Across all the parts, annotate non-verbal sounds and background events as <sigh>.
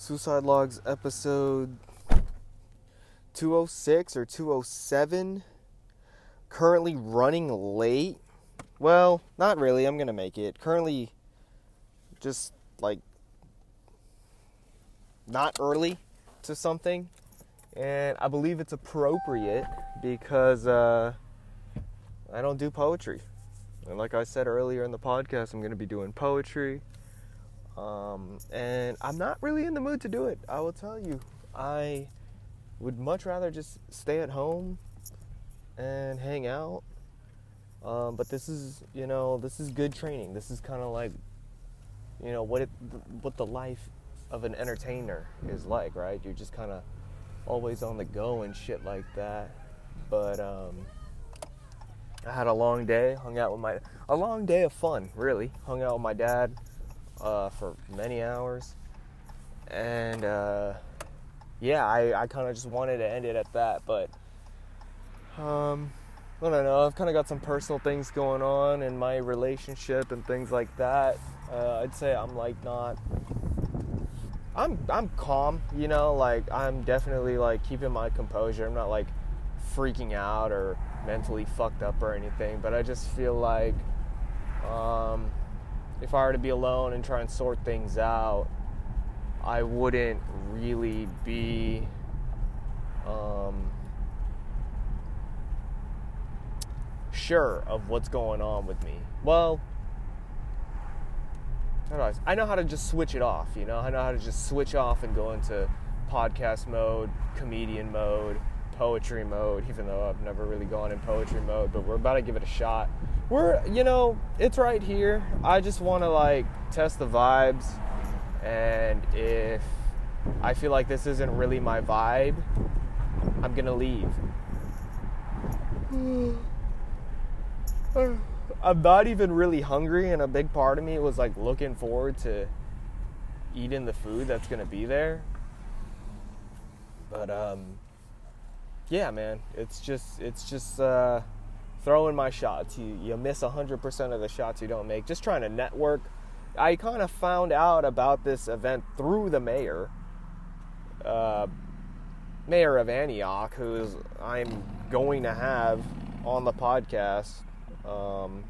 Suicide Logs episode 206 or 207. Currently running late. Well, not really. I'm going to make it. Currently just like not early to something. And I believe it's appropriate because uh, I don't do poetry. And like I said earlier in the podcast, I'm going to be doing poetry. Um, and I'm not really in the mood to do it. I will tell you. I would much rather just stay at home and hang out. Um, but this is, you know, this is good training. This is kind of like, you know, what it, what the life of an entertainer is like, right? You're just kind of always on the go and shit like that. But um, I had a long day, hung out with my, a long day of fun, really. Hung out with my dad uh, for many hours, and uh, yeah, I, I kind of just wanted to end it at that, but um, I don't know. I've kind of got some personal things going on in my relationship and things like that. Uh, I'd say I'm like not. I'm I'm calm, you know. Like I'm definitely like keeping my composure. I'm not like freaking out or mentally fucked up or anything. But I just feel like um, if I were to be alone and try and sort things out, I wouldn't really be. Um, sure of what's going on with me. Well, I know how to just switch it off, you know? I know how to just switch off and go into podcast mode, comedian mode, poetry mode, even though I've never really gone in poetry mode, but we're about to give it a shot. We're, you know, it's right here. I just want to like test the vibes, and if I feel like this isn't really my vibe, I'm gonna leave. <sighs> I'm not even really hungry, and a big part of me was like looking forward to eating the food that's gonna be there. But um, yeah, man, it's just it's just uh, throwing my shots. You you miss hundred percent of the shots you don't make. Just trying to network. I kind of found out about this event through the mayor, uh, mayor of Antioch, who's I'm going to have on the podcast um,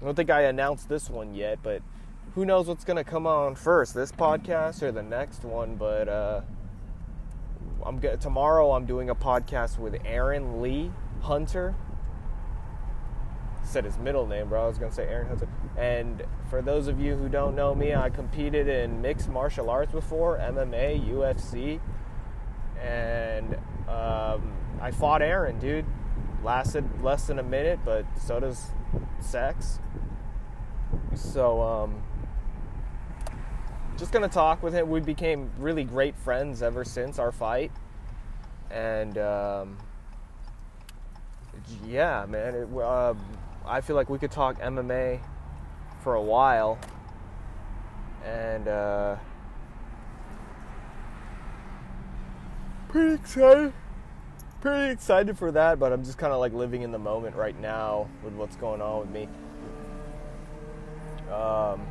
I don't think I announced this one yet, but who knows what's going to come on first, this podcast or the next one. But uh, I'm tomorrow. I'm doing a podcast with Aaron Lee Hunter. Said his middle name, bro. I was gonna say Aaron Hunter. And for those of you who don't know me, I competed in mixed martial arts before, MMA, UFC, and um, I fought Aaron, dude lasted less than a minute, but so does sex. So, um, just gonna talk with him. We became really great friends ever since our fight, and um, yeah, man, it, uh, I feel like we could talk MMA for a while, and uh, pretty excited pretty excited for that, but I'm just kind of like living in the moment right now with what's going on with me. Um,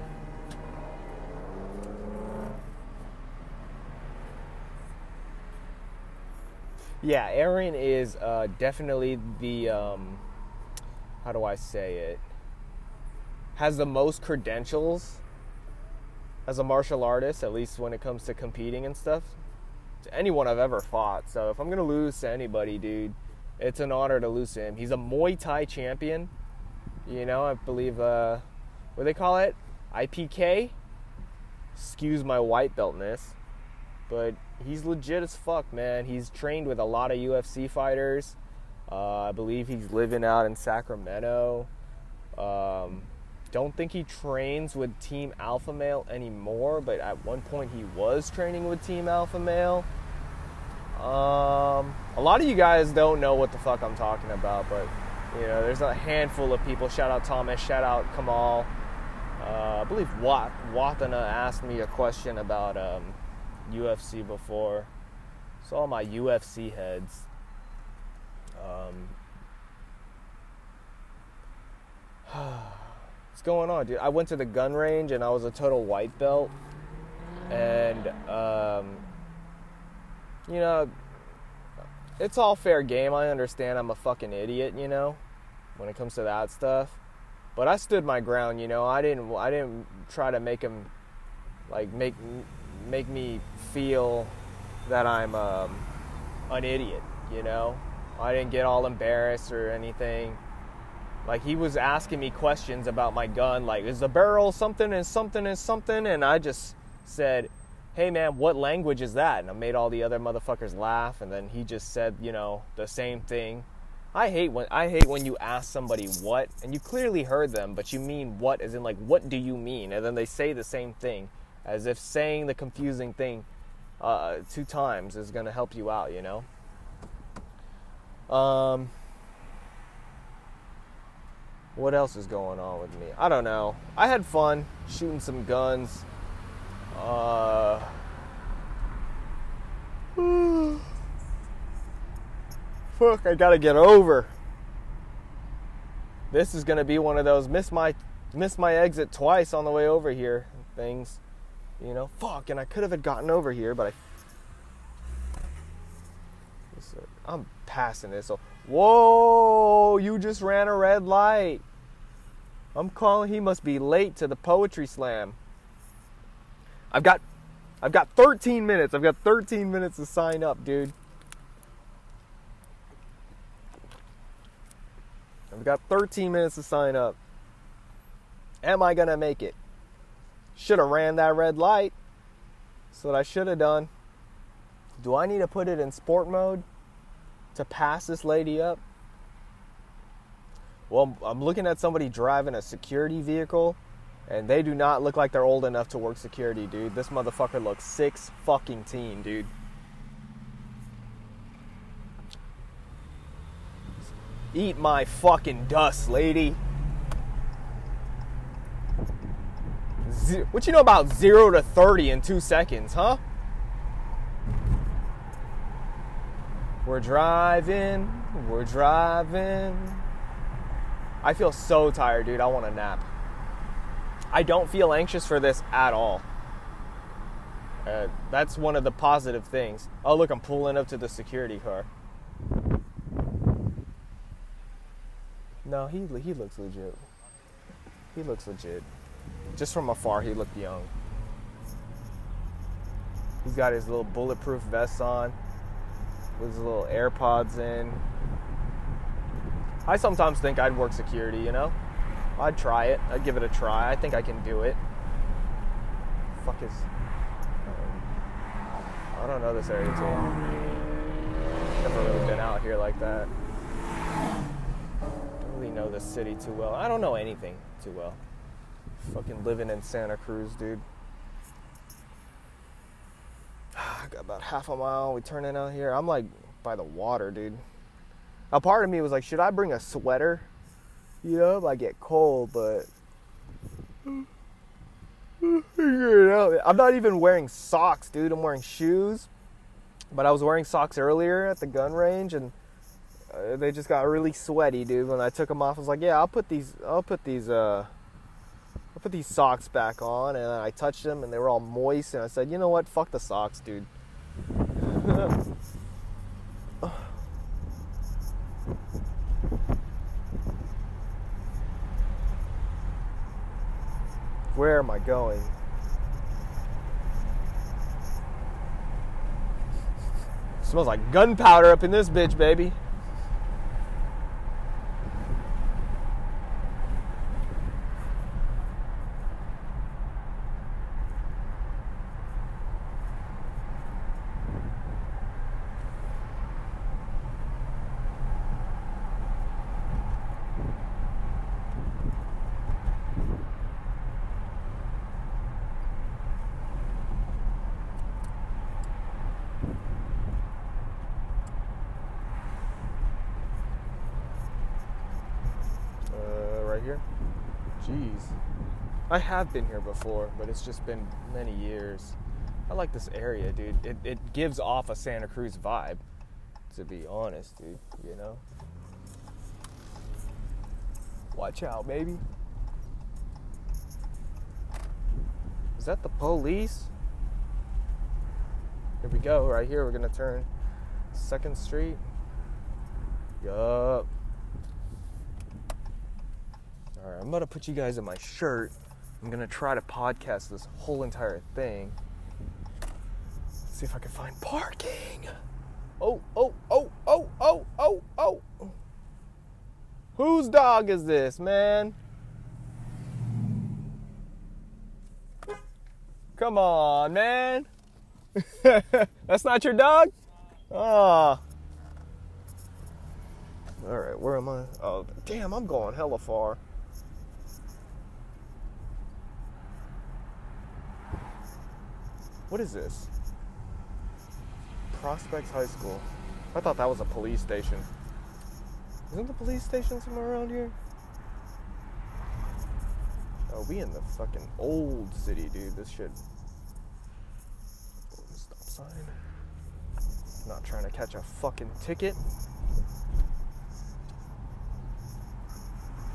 yeah, Aaron is uh, definitely the um, how do I say it? Has the most credentials as a martial artist, at least when it comes to competing and stuff to anyone I've ever fought. So if I'm gonna lose to anybody, dude, it's an honor to lose to him. He's a Muay Thai champion. You know, I believe uh, what do they call it? IPK. Excuse my white beltness, but he's legit as fuck, man. He's trained with a lot of UFC fighters. Uh, I believe he's living out in Sacramento. Um, don't think he trains with Team Alpha Male anymore, but at one point he was training with Team Alpha Male. Um, a lot of you guys don't know what the fuck I'm talking about, but you know, there's a handful of people. Shout out Thomas. Shout out Kamal. Uh, I believe Wat Watana asked me a question about um, UFC before. So all my UFC heads. Um, <sighs> what's going on, dude? I went to the gun range and I was a total white belt, and. Um, you know, it's all fair game. I understand I'm a fucking idiot, you know, when it comes to that stuff. But I stood my ground, you know. I didn't I didn't try to make him like make make me feel that I'm um, an idiot, you know. I didn't get all embarrassed or anything. Like he was asking me questions about my gun, like is the barrel something and something and something, and I just said, "Hey man, what language is that?" And I made all the other motherfuckers laugh, and then he just said, you know, the same thing. I hate when I hate when you ask somebody what, and you clearly heard them, but you mean what, as in like, what do you mean? And then they say the same thing, as if saying the confusing thing uh, two times is gonna help you out, you know. Um what else is going on with me? I don't know. I had fun shooting some guns. Uh, <sighs> fuck, I gotta get over. This is gonna be one of those miss my miss my exit twice on the way over here things. You know, fuck, and I could have gotten over here, but I. I'm passing this. So Whoa, you just ran a red light. I'm calling he must be late to the poetry slam. I've got I've got 13 minutes. I've got 13 minutes to sign up, dude. I've got 13 minutes to sign up. Am I to make it? Should have ran that red light. That's what I should have done. Do I need to put it in sport mode? to pass this lady up? Well, I'm looking at somebody driving a security vehicle, and they do not look like they're old enough to work security, dude. This motherfucker looks six fucking teen, dude. Eat my fucking dust, lady. What you know about 0 to 30 in 2 seconds, huh? We're driving, we're driving. I feel so tired, dude. I want a nap. I don't feel anxious for this at all. Uh, that's one of the positive things. Oh, look, I'm pulling up to the security car. No, he he looks legit. He looks legit. Just from afar, he looked young. He's got his little bulletproof vest on with his little AirPods in. I sometimes think I'd work security, you know? I'd try it. I'd give it a try. I think I can do it. Fuck is. Um, I don't know this area too long. Never really been out here like that. Don't really know the city too well. I don't know anything too well. Fucking living in Santa Cruz, dude. <sighs> I got about half a mile. We turn in out here. I'm like by the water, dude. A part of me was like, should I bring a sweater? You know, if I get cold, but <laughs> I'm not even wearing socks, dude. I'm wearing shoes. But I was wearing socks earlier at the gun range, and uh, they just got really sweaty, dude. When I took them off, I was like, yeah, I'll put these, I'll put these, uh, I put these socks back on and I touched them and they were all moist and I said, you know what? Fuck the socks, dude. <sighs> Where am I going? Smells like gunpowder up in this bitch, baby. I have been here before, but it's just been many years. I like this area, dude. It, it gives off a Santa Cruz vibe, to be honest, dude, you know? Watch out, baby. Is that the police? Here we go. Right here, we're gonna turn Second Street. Yup. All right, I'm gonna put you guys in my shirt. I'm gonna try to podcast this whole entire thing. See if I can find parking. Oh, oh, oh, oh, oh, oh, oh. Whose dog is this, man? Come on, man. <laughs> That's not your dog? Ah. All right, where am I? Oh, damn, I'm going hella far. What is this? Prospects High School. I thought that was a police station. Isn't the police station somewhere around here? Oh, we in the fucking old city, dude. This shit. Stop sign. Not trying to catch a fucking ticket.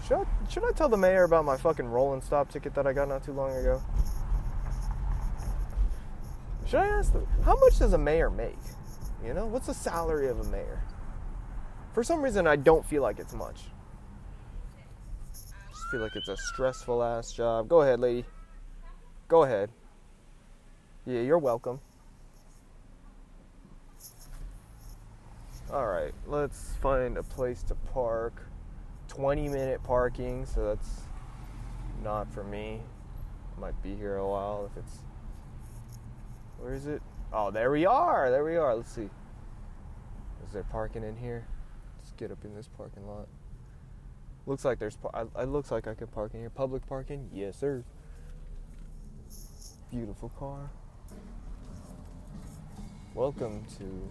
Should I, should I tell the mayor about my fucking rolling stop ticket that I got not too long ago? Should I ask them, how much does a mayor make? You know, what's the salary of a mayor? For some reason, I don't feel like it's much. I just feel like it's a stressful ass job. Go ahead, lady. Go ahead. Yeah, you're welcome. All right, let's find a place to park. 20 minute parking, so that's not for me. Might be here a while if it's. Where is it? Oh, there we are. There we are. Let's see. Is there parking in here? Let's get up in this parking lot. Looks like there's. Par- it looks like I can park in here. Public parking? Yes, sir. Beautiful car. Welcome to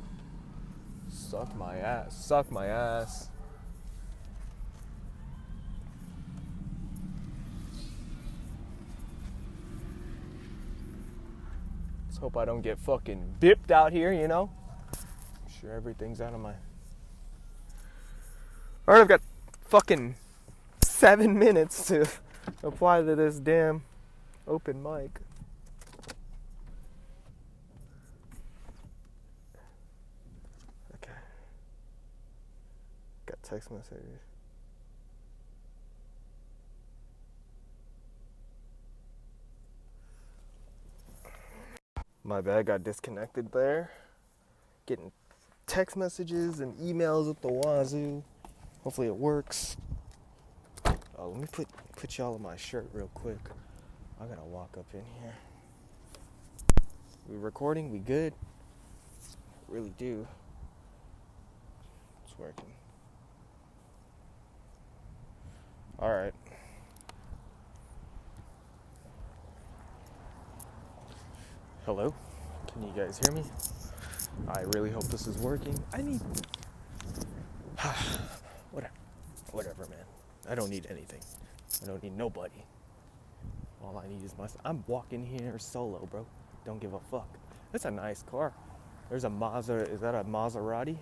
suck my ass. Suck my ass. Hope I don't get fucking bipped out here, you know? I'm sure everything's out of my. Alright, I've got fucking seven minutes to apply to this damn open mic. Okay. Got text messages. My bad, got disconnected there. Getting text messages and emails at the wazoo. Hopefully it works. Oh, let me put put y'all in my shirt real quick. I gotta walk up in here. We recording? We good? Really do. It's working. All right. Hello? Can you guys hear me? I really hope this is working. I need. <sighs> whatever. Whatever, man. I don't need anything. I don't need nobody. All I need is myself. I'm walking here solo, bro. Don't give a fuck. That's a nice car. There's a Mazda. Is that a Maserati?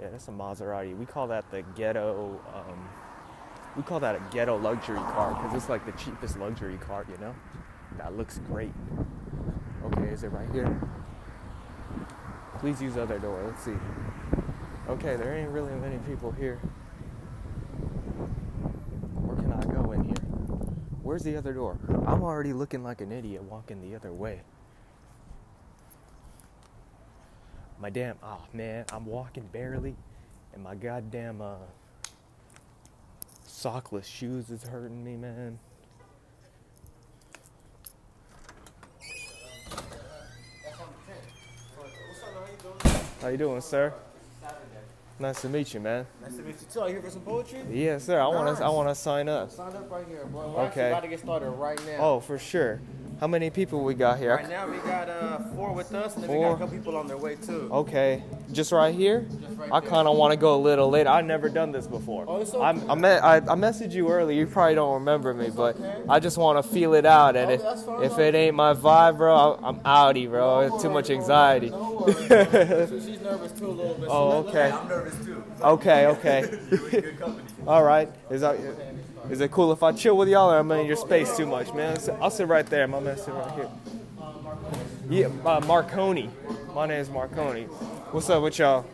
Yeah, that's a Maserati. We call that the ghetto. Um, we call that a ghetto luxury car because it's like the cheapest luxury car, you know? That looks great. Is it right here? Please use the other door. Let's see. Okay, there ain't really many people here. Where can I go in here? Where's the other door? I'm already looking like an idiot walking the other way. My damn, oh man, I'm walking barely, and my goddamn uh, sockless shoes is hurting me, man. How you doing, sir? Nice to meet you, man. Nice to meet you too. Are you here for some poetry? Yes, sir. I want to. I want to sign up. Sign up right here, bro. We're actually Okay. about to get started right now. Oh, for sure. How many people we got here? Right now we got uh, four with us, and then we Four. got a couple people on their way too. Okay, just right here. Just right I kind of want to go a little later. I've never done this before. Oh, it's I'm- I, me- I, I messaged you earlier. You probably don't remember me, but I just want to feel it out. And Okay, if, fine. if it ain't my vibe, bro, I'm outie, bro. Don't too worry, much anxiety. No worries. So She's nervous too a little bit. so <laughs> Oh, okay. I'm nervous too. Okay, <laughs> okay. All right. Is that is it cool if I chill with y'all, or I'm in your space too much, man? I'll sit right there. My man sit right here. Yeah, uh, Marconi. My name is Marconi. What's up with y'all?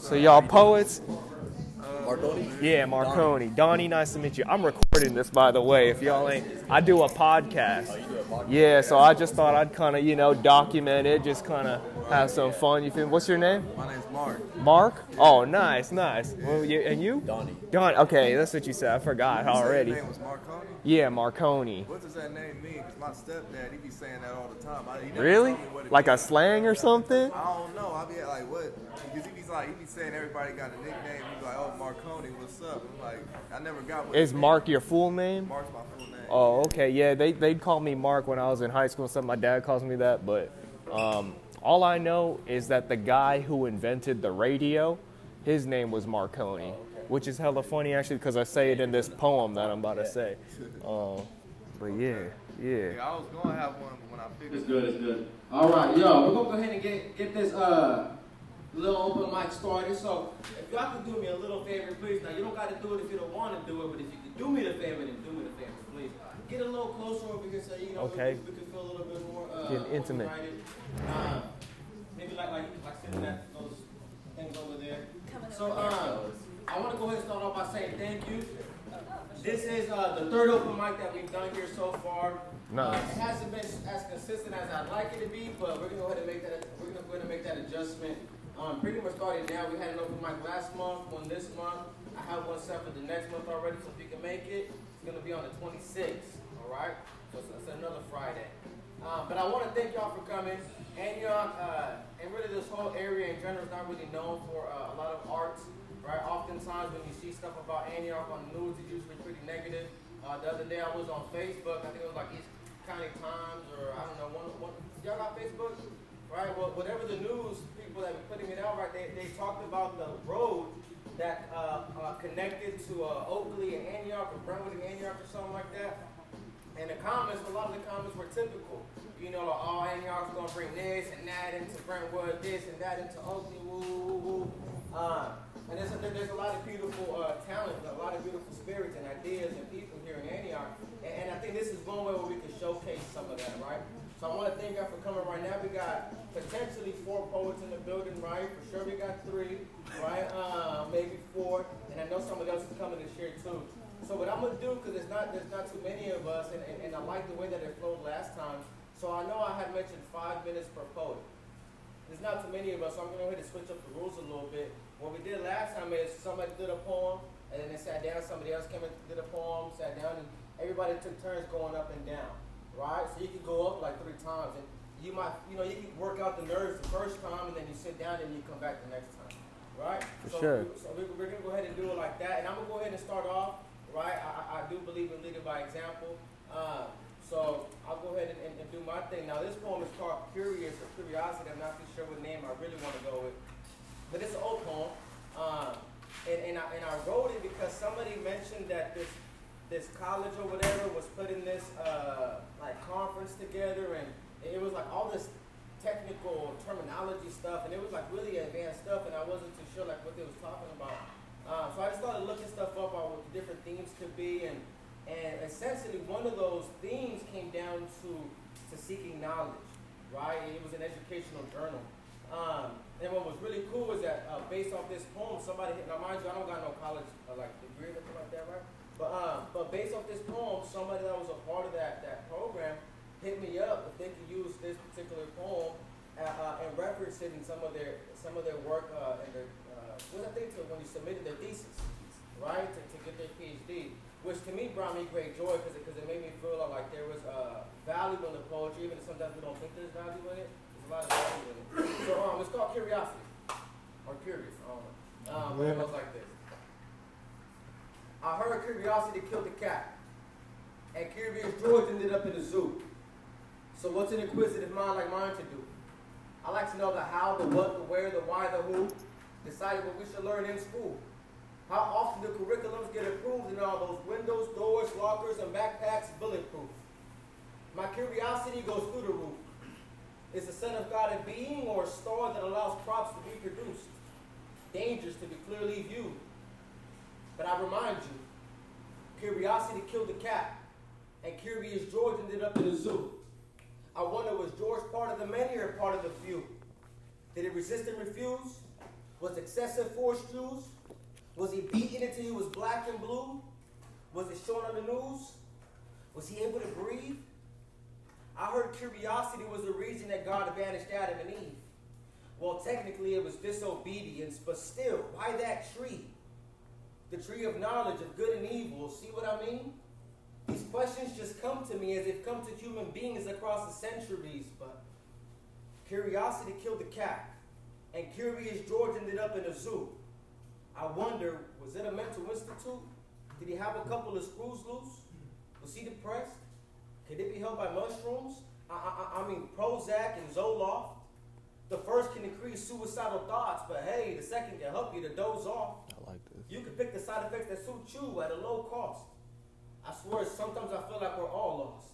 So y'all poets? Marconi? Yeah, Marconi. Donnie, nice to meet you. I'm recording this, by the way. If y'all ain't, I do a podcast. Yeah, so I just thought I'd kind of, you know, document it, just kind of have some fun. You feel? What's your name? My name's Mark. Mark. Oh, nice, nice. Well, you, and you? Donnie. Don. Okay, that's what you said. I forgot already. His name was Marconi? Yeah, Marconi. What does that name mean? Because my stepdad, he be saying that all the time. I, Really? told me what it Like a slang or something? I don't know. I be like, what? Because he be like, he be saying everybody got a nickname. He'd be like, oh, Marconi, what's up? I'm like, I never got what Is. Mark your full name? Mark's my full name. Oh, okay. Yeah, they they'd call me Mark when I was in high school and stuff. My dad calls me that, but um, all I know is that the guy who invented the radio, his name was Marconi, which is hella funny actually because I say it in this poem that I'm about to say. Um, but yeah, yeah. Yeah, I was going to have one, but when I figured It's good, it's good. All right, yo, we're gonna go ahead and get get this uh little open mic started. So if y'all could do me a little favor, please. Now you don't got to do it if you don't want to do it, but if you could do me the favor, then do me the favor, please. Get a little closer over here so you know Okay. we, we can feel a little bit more uh, Get intimate. open-minded. Uh, maybe like like like sitting at those things over there. So um, I want to go ahead and start off by saying thank you. This is uh, the third open mic that we've done here so far. Nice. Uh, it hasn't been as consistent as I'd like it to be, but we're gonna go ahead and make that. We're gonna go ahead and make that adjustment. Um, pretty much starting now. We had an open mic last month, one this month. I have one set for the next month already, so if you can make it, it's gonna be on the 26th. All right, so it's, it's another Friday. Um, but I want to thank y'all for coming. Antioch, uh, and really this whole area in general is not really known for uh, a lot of arts, right? Oftentimes when you see stuff about Antioch on the news, it's usually pretty negative. Uh, the other day I was on Facebook, I think it was like East County Times or I don't know, one, one, y'all got Facebook? Right, well, whatever the news people that were putting it out, right, they, they talked about the road that uh, uh, connected to uh, Oakley and Antioch or Brentwood and Antioch or something like that. And the comments, a lot of the comments were typical. You know, like, oh, Antioch's gonna bring this and that into Brentwood, this and that into Oakley, woo, woo, woo. Uh, and there's a, there's a lot of beautiful uh, talent, a lot of beautiful spirits and ideas and people here in Antioch. And, and I think this is one way where we can showcase some of that, right? So I want to thank y'all for coming right now. We got potentially four poets in the building, right? For sure we got three, right? Uh, maybe four. And I know somebody else is coming this year too. So what I'm gonna do, because there's not there's not too many of us, and, and, and I like the way that it flowed last time. So I know I had mentioned five minutes per poet. There's not too many of us, so I'm gonna go ahead and switch up the rules a little bit. What we did last time is somebody did a poem, and then they sat down. Somebody else came and did a poem, sat down, and everybody took turns going up and down, right? So you could go up like three times, and you might, you know, you can work out the nerves the first time, and then you sit down, and you come back the next time, right? For so, sure. So we, we're gonna go ahead and do it like that, and I'm gonna go ahead and start off, right? I, I, do believe in leading by example. Uh, so I'll go ahead and, and, and do my thing. Now this poem is called Curious or Curiosity. I'm not too sure what name I really want to go with. But it's an old poem. Um, and, and, I, and I wrote it because somebody mentioned that this this college or whatever was putting this uh, like conference together and it was like all this technical terminology stuff and it was like really advanced stuff and I wasn't too sure like what they was talking about. Uh, so I just started looking stuff up on what the different themes could be and and essentially one of those themes came down to to seeking knowledge, right? It was an educational journal. Um, and what was really cool is that uh, based off this poem, somebody hit, now mind you, I don't got no college uh, like degree or anything like that, right? But um, but based off this poem, somebody that was a part of that that program hit me up if they could use this particular poem uh, uh, and reference it in some of their some of their work and their what I think when you submitted their thesis, right, to, to get their PhD, which to me brought me great joy because it, cause it made me feel like there was uh, value in the poetry, even if sometimes we don't think there's value in it. There's a lot of value in it. So um, it's called Curiosity or Curious. Know. Um, it goes like this. I heard curiosity killed the cat, and Curious George ended up in the zoo. So what's an inquisitive mind like mine to do? I like to know the how, the what, the where, the why, the who. Decided what we should learn in school. How often do curriculums get approved and all those windows, doors, lockers, and backpacks bulletproof? My curiosity goes through the roof. Is the Son of God a being or a star that allows crops to be produced? Dangers to be clearly viewed. But I remind you, curiosity killed the cat, and Curious George ended up in the zoo. I wonder was George part of the many or part of the few? Did he resist and refuse? Was excessive force used? Was he beaten until he was black and blue? Was it shown on the news? Was he able to breathe? I heard curiosity was the reason that God banished Adam and Eve. Well, technically it was disobedience, but still, why that tree? The tree of knowledge of good and evil. See what I mean? These questions just come to me as they've come to human beings across the centuries, but curiosity killed the cat, and Curious George ended up in a zoo. I wonder, was it a mental institute? Did he have a couple of screws loose? Was he depressed? Could it be helped by mushrooms? I, I, I mean, Prozac and Zoloft. The first can increase suicidal thoughts, but hey, the second can help you to doze off. I like this. You can pick the side effects that suit you at a low cost. I swear, sometimes I feel like we're all lost.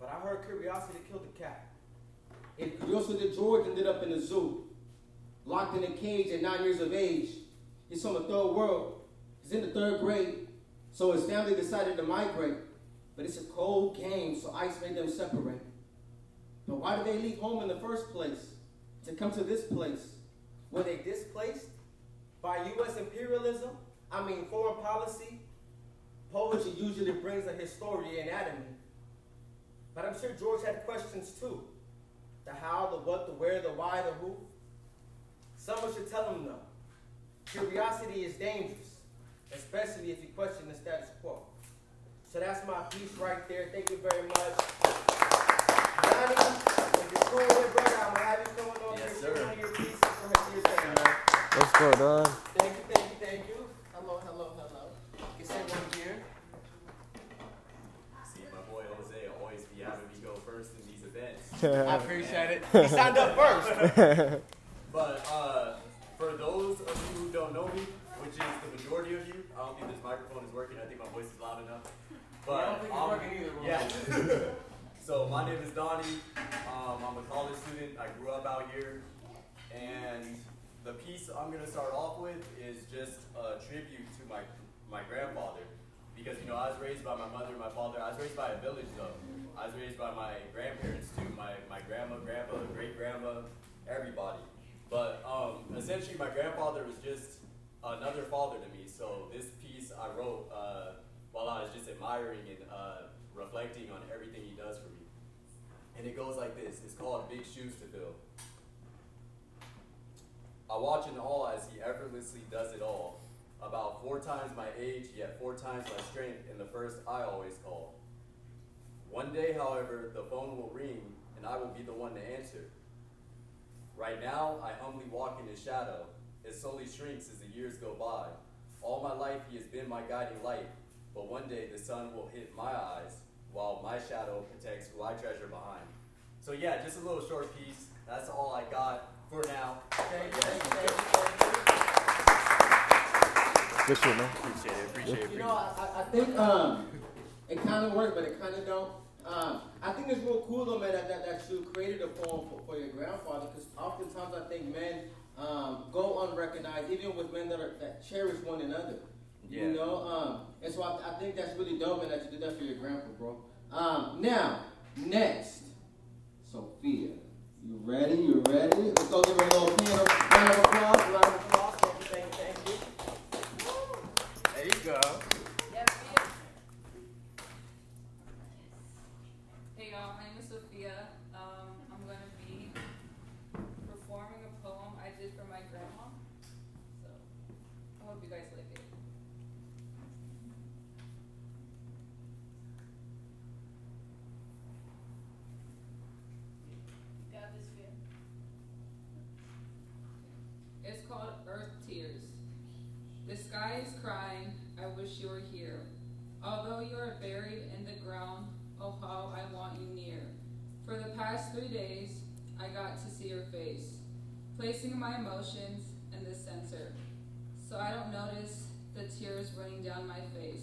But I heard curiosity killed the cat. And Curiosity George ended up in a zoo, locked in a cage at nine years of age. He's from the third world. He's in the third grade, so his family decided to migrate. But it's a cold game, so ice made them separate. But why did they leave home in the first place? To come to this place? Were they displaced by U.S. imperialism? I mean, foreign policy? Poetry usually brings a historian anatomy. But I'm sure George had questions too. The how, the what, the where, the why, the who. Someone should tell him no. Curiosity is dangerous, especially if you question the status quo. So that's my piece right there. Thank you very much. Johnny, if you're cool with it, brother, I'm gonna have you coming on Yes, here, sir. your pieces. Go ahead, do your thing, man. Let's go, Don. Thank you, thank you, thank you. Hello, hello, hello. You can say one here. See, my boy Jose always be having me go first in these events. I <laughs> appreciate it. He signed up first. <laughs> But uh, for those of you who don't know me, which is the majority of you, I don't think this microphone is working. I think my voice is loud enough. But I don't think it's I'm- working either, bro. Yeah. <laughs> so my name is Donnie. Um, I'm a college student. I grew up out here, and the piece I'm gonna start off with is just a tribute to my my grandfather. Because you know I was raised by my mother, and my father. I was raised by a village though. I was raised by my grandparents too. My my grandma, grandpa, great grandma, everybody. But um, essentially, my grandfather was just another father to me. So this piece I wrote uh, while I was just admiring and uh, reflecting on everything he does for me. And it goes like this. It's called Big Shoes to Fill. I watch in awe as he effortlessly does it all. About four times my age, yet four times my strength, and the first I always call. One day, however, the phone will ring, and I will be the one to answer. Right now, I humbly walk in his shadow. It slowly shrinks as the years go by. All my life, he has been my guiding light, but one day the sun will hit my eyes, while my shadow protects who I treasure behind. So, yeah, just a little short piece. That's all I got for now. Thank you, thank you, Good shit, man. Appreciate it, appreciate it. you. You know, I, I- I think um, it kind of works, but it kind of don't. Um, I think it's real cool though, man, that, that, that you created a poem for, for your grandfather, because oftentimes I think men um, go unrecognized, even with men that, are, that cherish one another. Yeah. You know, um, and so I, I think that's really dope, man, that you did that for your grandpa, bro. Um, now, next, Sophia. You ready? You ready? Let's go give her a little piano round of applause. Round of applause. Thank you, thank you, thank you. There you go. Hey y'all, my name is Sophia. Um, I'm gonna be performing a poem I did for my grandma. So I hope you guys like it. Got this fear. It's called Earth Tears. The sky is crying, I wish you were here. Although you are buried in the ground, oh how I want you near. For the past three days, I got to see your face, placing my emotions in the center. So I don't notice the tears running down my face.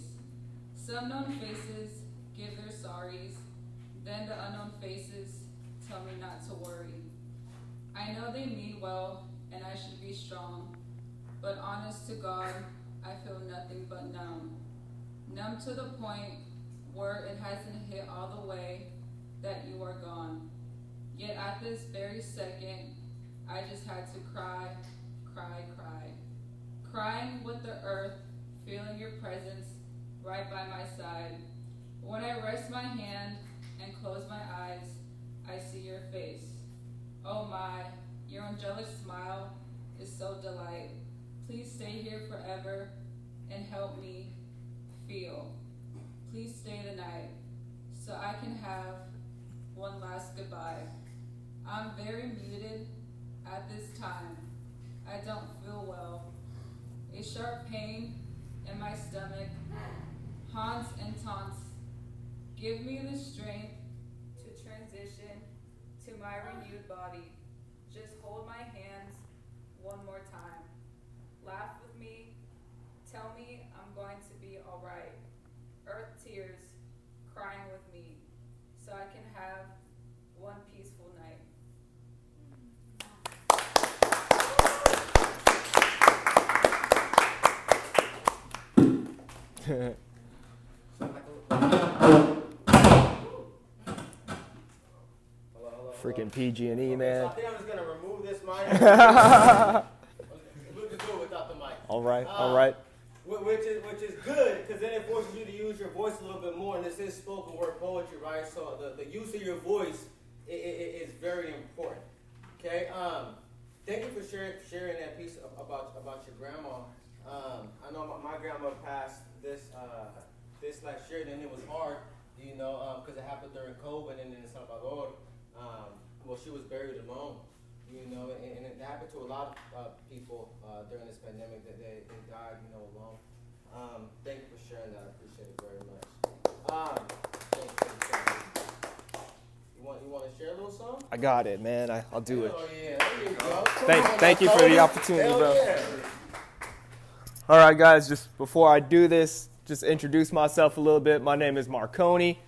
Some known faces give their sorries, then the unknown faces tell me not to worry. I know they mean well and I should be strong, but honest to God, I feel nothing but numb. Numb to the point where it hasn't hit all the way that you are gone. Yet at this very second, I just had to cry, cry, cry. Crying with the earth, feeling your presence right by my side. When I rest my hand and close my eyes, I see your face. Oh my, your angelic smile is so delight. Please stay here forever and help me feel. Please stay the night so I can have one last goodbye. I'm very muted at this time. I don't feel well. A sharp pain in my stomach haunts and taunts. Give me the strength to transition to my renewed body. Just hold my hands one more time. Laugh with me. Tell me I'm going to be alright. Earth tears, crying with me, so I can have one peaceful night. Freaking PG and E, man. I think I'm just gonna remove this mic. <laughs> we'll just do it without the mic. All right, all Uh, right. Wh- Which is which is good because then it forces you to use your voice a little bit more, and this is spoken word poetry, right? So the, the use of your voice i- i- i- is very important. Okay. Um, thank you for sharing sharing that piece about about your grandma. Um, I know my, my grandma passed this uh, this last year, and it was hard, you know, because it happened during COVID and in Salvador. Um, well, she was buried alone, you know, and, and it happened to a lot of uh, people uh, during this pandemic that they, they died, you know, alone. Um, thank you for sharing that. I appreciate it very much. Um, thank you. You want you want to share a little song? I got it, man. I, I'll do it. Oh yeah, there you go. Thank- on, thank you for the opportunity, Hell bro. Yeah. All right, guys, just before I do this, just introduce myself a little bit. My name is Marconi.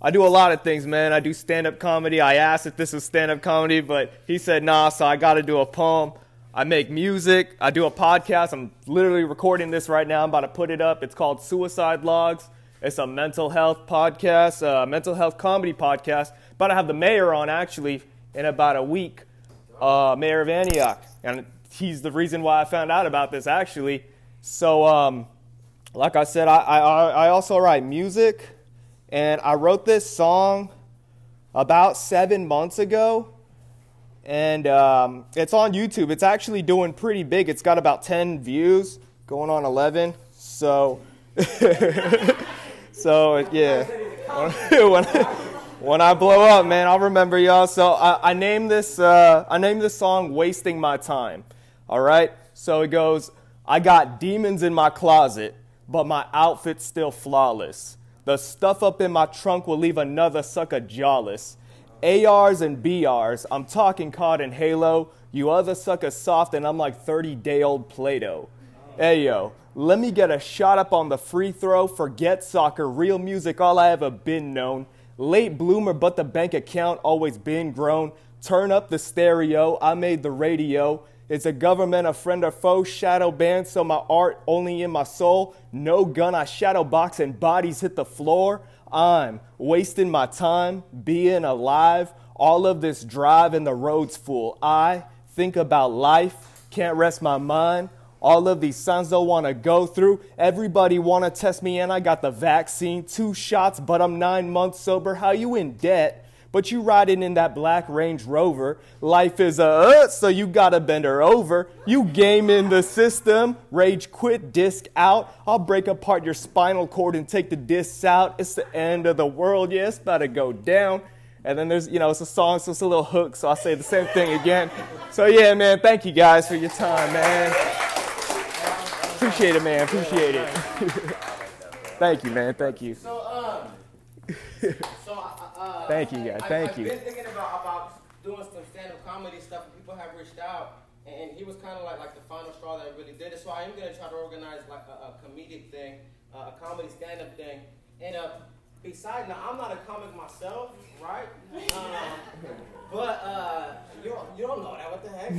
I do a lot of things, man. I do stand up comedy. I asked if this was stand up comedy, but he said nah, so I got to do a poem. I make music. I do a podcast. I'm literally recording this right now. I'm about to put it up. It's called Suicide Logs. It's a mental health podcast, a mental health comedy podcast. About to have the mayor on actually in about a week, uh, Mayor of Antioch. And he's the reason why I found out about this actually. So, um, like I said, I, I, I also write music, and I wrote this song about seven months ago, and um, it's on YouTube. It's actually doing pretty big. It's got about 10 views, going on 11. So, <laughs> so yeah. <laughs> when, when I blow up, man, I'll remember y'all. So I, I named this uh, I named this song "Wasting My Time." All right. So it goes. I got demons in my closet, but my outfit's still flawless. The stuff up in my trunk will leave another sucker jawless. ARs and BRs, I'm talking COD and Halo. You other suckers soft, and I'm like 30 day old Play Doh. Hey yo, let me get a shot up on the free throw. Forget soccer, real music, all I ever been known. Late bloomer, but the bank account always been grown. Turn up the stereo, I made the radio. It's a government, a friend or foe, shadow banned, so my art only in my soul. No gun, I shadow box and bodies hit the floor. I'm wasting my time being alive. All of this drive and the road's full. I think about life, can't rest my mind. All of these signs don't want to go through. Everybody want to test me, and I got the vaccine. Two shots, but I'm nine months sober. How you in debt? But you riding in that black Range Rover. Life is a uh, so you gotta bend her over. You game in the system. Rage quit, disc out. I'll break apart your spinal cord and take the discs out. It's the end of the world. Yeah, it's about to go down. And then there's, you know, it's a song, so it's a little hook, so I say the same thing again. So yeah, man, thank you guys for your time, man. Appreciate it, man. Appreciate it. <laughs> thank you, man. Thank you. So um, <laughs> so uh, uh, Thank you, guys. I, Thank I've you. been thinking about about doing some stand-up comedy stuff, and people have reached out, and he was kind of like like the final straw that really did it. So I am gonna try to organize like a, a comedic thing, uh, a comedy stand-up thing, and uh. Besides, now I'm not a comic myself, right? Um, but uh, you don't, you don't know that. What the heck?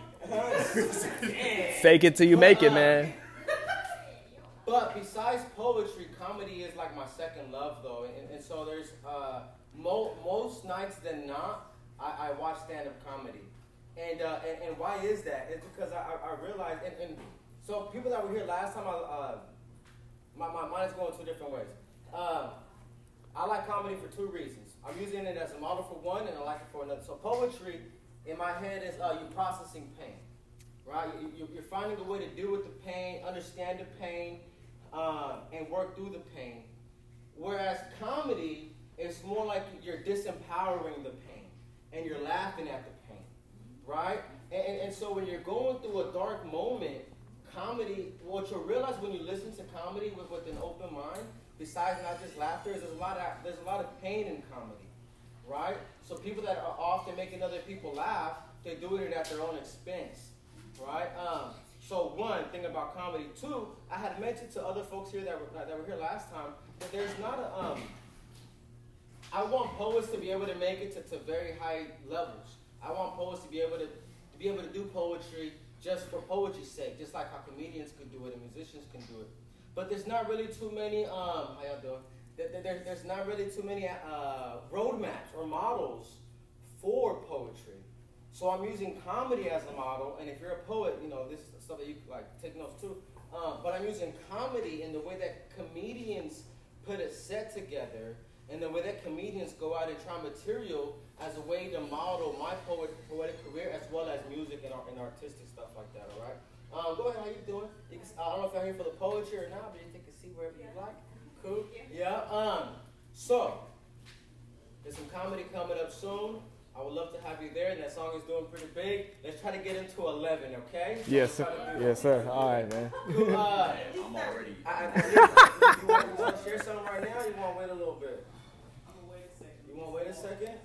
<laughs> Uh, <laughs> <laughs> Fake it till you make it, man. But besides poetry, comedy is like my second love, though, and, and so there's uh, mo- most nights than not, I, I watch stand up comedy. And, uh, and and why is that? It's because I, I, I realized, and, and so people that were here last time, I, uh, my, my mind is going two different ways. Um, I like comedy for two reasons. I'm using it as a model for one, and I like it for another. So poetry, in my head, is uh, you processing pain, right? You, you're finding a way to deal with the pain, understand the pain, uh, and work through the pain. Whereas comedy is more like you're disempowering the pain, and you're laughing at the pain, right? And, and, and so when you're going through a dark moment, comedy, what you'll realize when you listen to comedy with, with an open mind, besides not just laughter, is there's a lot of there's a lot of pain in comedy, right? So people that are often making other people laugh, they're doing it at their own expense, right? Um, so one thing about comedy. Two, I had mentioned to other folks here that were that were here last time that there's not a um. I want poets to be able to make it to, to very high levels. I want poets to be able to, to be able to do poetry just for poetry's sake, just like how comedians could do it and musicians can do it. But there's not really too many. Um, how y'all doing? There, there, there's not really too many uh, roadmaps or models for poetry. So I'm using comedy as a model, and if you're a poet, you know this is stuff that you like take notes too. Um, but I'm using comedy in the way that comedians put a set together, and the way that comedians go out and try material as a way to model my poet, poetic career as well as music and, and artistic stuff like that. All right. Um, go ahead. How you doing? You can, I don't know if you're here for the poetry or not, but you can see wherever you like. Cool. Yeah. Um. So there's some comedy coming up soon. I would love to have you there, and that song is doing pretty big. Let's try to get into 11, okay? Yes, sir. to Yes, sir. All right, man. Cool. Uh, <laughs> I'm already. I, I, I, you, want, you want to share something right now? Or you want to wait a little bit? I'm waiting. You want to wait a second?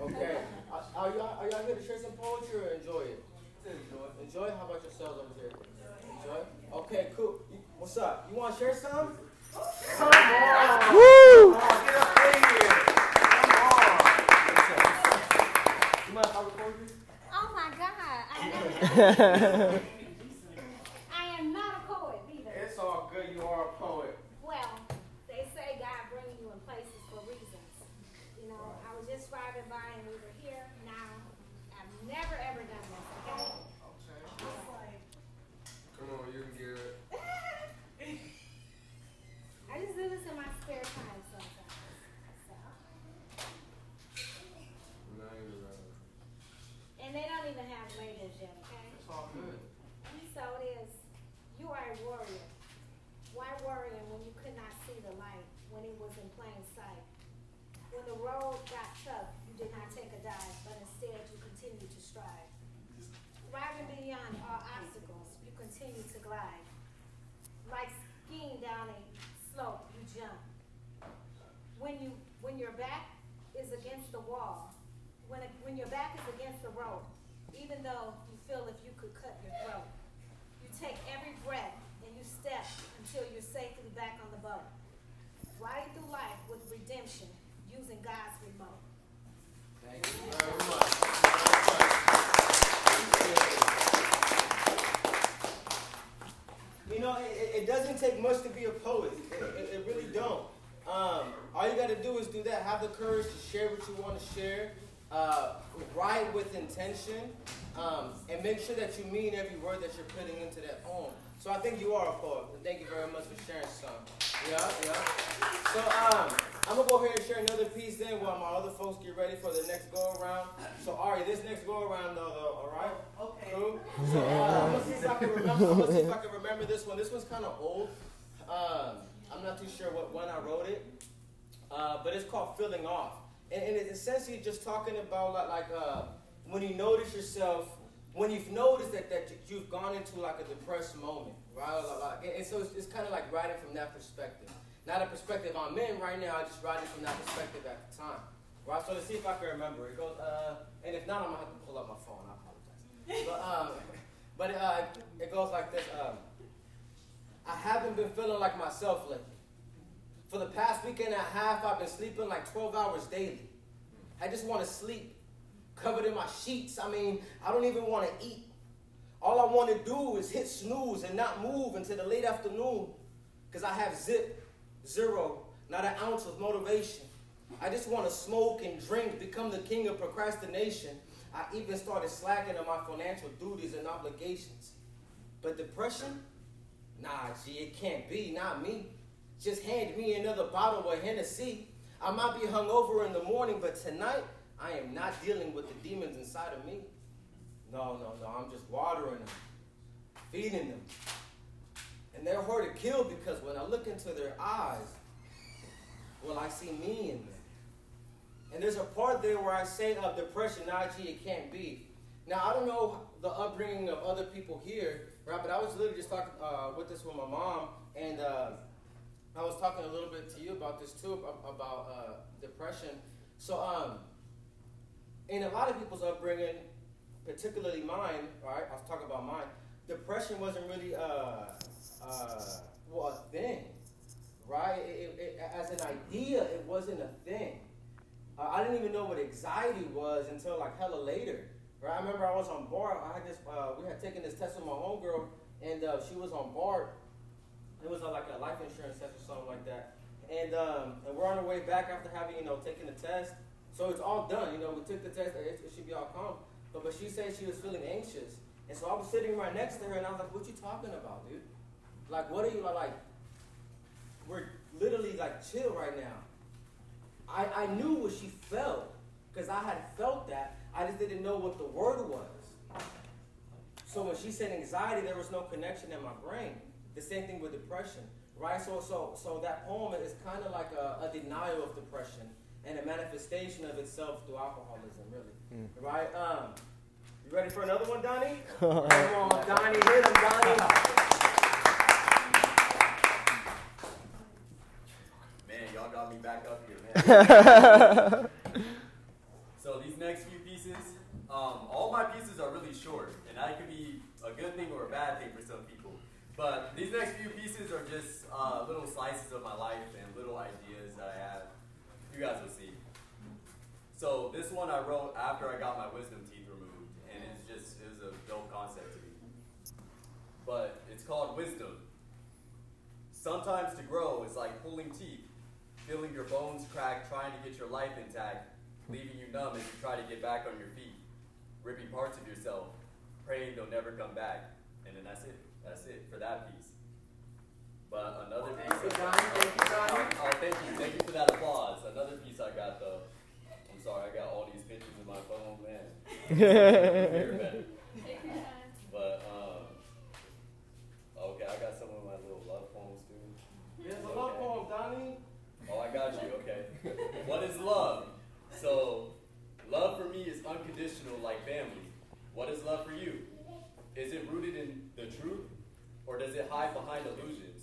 Okay. Are, are y'all are y'all here to share some poetry or enjoy it? Enjoy. Enjoy. How about yourselves over here? Enjoy. Okay. Cool. You, what's up? You want to share some? Come on. Woo! Come on, get up in here. Come on. You mind if I record? Oh my God. <laughs> I, never, I am not a poet either. It's all good. You are a poet. Well, they say God bringing you in places for reasons. You know, I was just driving by and we were here. Now, I've never ever done this, okay? Come on, you can get it. I just do this in my spare time sometimes. So, Not even right. and they don't even have labels yet, okay? It's all good. So it is, you are a warrior. Why worrying when you could not see the light, when it was in plain sight? When the road got tough, you did not take a dive, but instead you continued to strive. Thriving beyond all obstacles, you continue to glide. Like skiing down a slope, you jump. When you, when your back is against the wall, when, it, when your back is against the rope, even though you feel if you could cut your throat, you take every breath and you step until you're safely back on the boat. Riding through life with redemption, using God's remote. Thank you very much. You know, it, it doesn't take much to be a poet. It, it, it really don't. Um, all you got to do is do that. Have the courage to share what you want to share. Uh, write with intention, um, and make sure that you mean every word that you're putting into that poem. So I think you are a poet. Thank you very much for sharing some. Yeah, yeah. So um, I'm gonna go ahead and share another piece then while my other folks get ready for the next go around. So Ari, this next go around though, though all right? Okay. Cool. <laughs> So, uh, I'm gonna see if I can remember. I'm gonna see if I can remember this one. This one's kind of old. Um, I'm not too sure what when I wrote it, uh, but it's called "Feeling Off," and, and it's essentially just talking about like, like uh, when you notice yourself, when you've noticed that, that you've gone into like a depressed moment, right? Like- like- and, and so it's, it's kind of like writing from that perspective. Not a perspective I'm in right now. I just writing from that perspective at the time, right? So to see if I can remember, it goes. Uh, and if not, I'm gonna have to pull up my phone. I apologize. <laughs> But um, but uh, it goes like this. Um, I haven't been feeling like myself lately. For the past week and a half, I've been sleeping like 12 hours daily. I just want to sleep, covered in my sheets. I mean, I don't even want to eat. All I want to do is hit snooze and not move until the late afternoon because I have zip, zero, not an ounce of motivation. I just want to smoke and drink, become the king of procrastination. I even started slacking on my financial duties and obligations. But depression? Nah, gee, it can't be, not me. Just hand me another bottle of Hennessy. I might be hungover in the morning, but tonight I am not dealing with the demons inside of me. No, no, no, I'm just watering them, feeding them. And they're hard to kill because when I look into their eyes, well, I see me in them. And there's a part there where I say of depression, nah, gee, it can't be. Now, I don't know the upbringing of other people here, right? But I was literally just talking uh, with this with my mom, and uh, I was talking a little bit to you about this too, about uh, depression. So, um, in a lot of people's upbringing, particularly mine, right? I was talking about mine. Depression wasn't really uh, uh, well, a thing, right? It, it, as an idea, it wasn't a thing. Uh, I didn't even know what anxiety was until like hella later. Right? I remember I was on BART. I had this. Uh, we had taken this test with my homegirl, and uh, she was on BART. It was uh, like a life insurance test or something like that. And um, and we're on our way back after having you know taken the test. So it's all done. You know, we took the test. It should be all calm. But but she said she was feeling anxious, and so I was sitting right next to her, and I was like, "What you talking about, dude? Like, what are you like? We're literally like chill right now." I, I knew what she felt because I had felt that. I just didn't know what the word was. So when she said anxiety, there was no connection in my brain. The same thing with depression, right? So so so that poem is kind of like a, a denial of depression and a manifestation of itself through alcoholism, really, right? Um, you ready for another one, Donnie? <laughs> Come on, Donnie, hit him, Donnie. <laughs> Man, y'all got me back up here, man. <laughs> so these next few pieces, um, all my pieces are really short, and that could be a good thing or a bad thing for some people. But these next few pieces are just uh, little slices of my life and little ideas that I have. You guys will see. So this one I wrote after I got my wisdom teeth removed, and it's just it was a dope concept to me. But it's called wisdom. Sometimes to grow is like pulling teeth, feeling your bones crack, trying to get your life intact, leaving you numb as you try to get back on your feet, ripping parts of yourself, praying they'll never come back. And then that's it. That's it for that piece. But another piece. Thank you, Donnie. Thank you, Donnie. Oh, thank you. Thank you for that applause. Another piece I got though. I'm sorry, I got all these pictures in my phone, man. <laughs> Hear better. But um, okay, I got some of my little love poems too. There's a love poem, Donnie. Oh, I got you. Okay. what is love? So, love for me is unconditional, like family. What is love for you? Is it rooted in the truth, or does it hide behind illusions?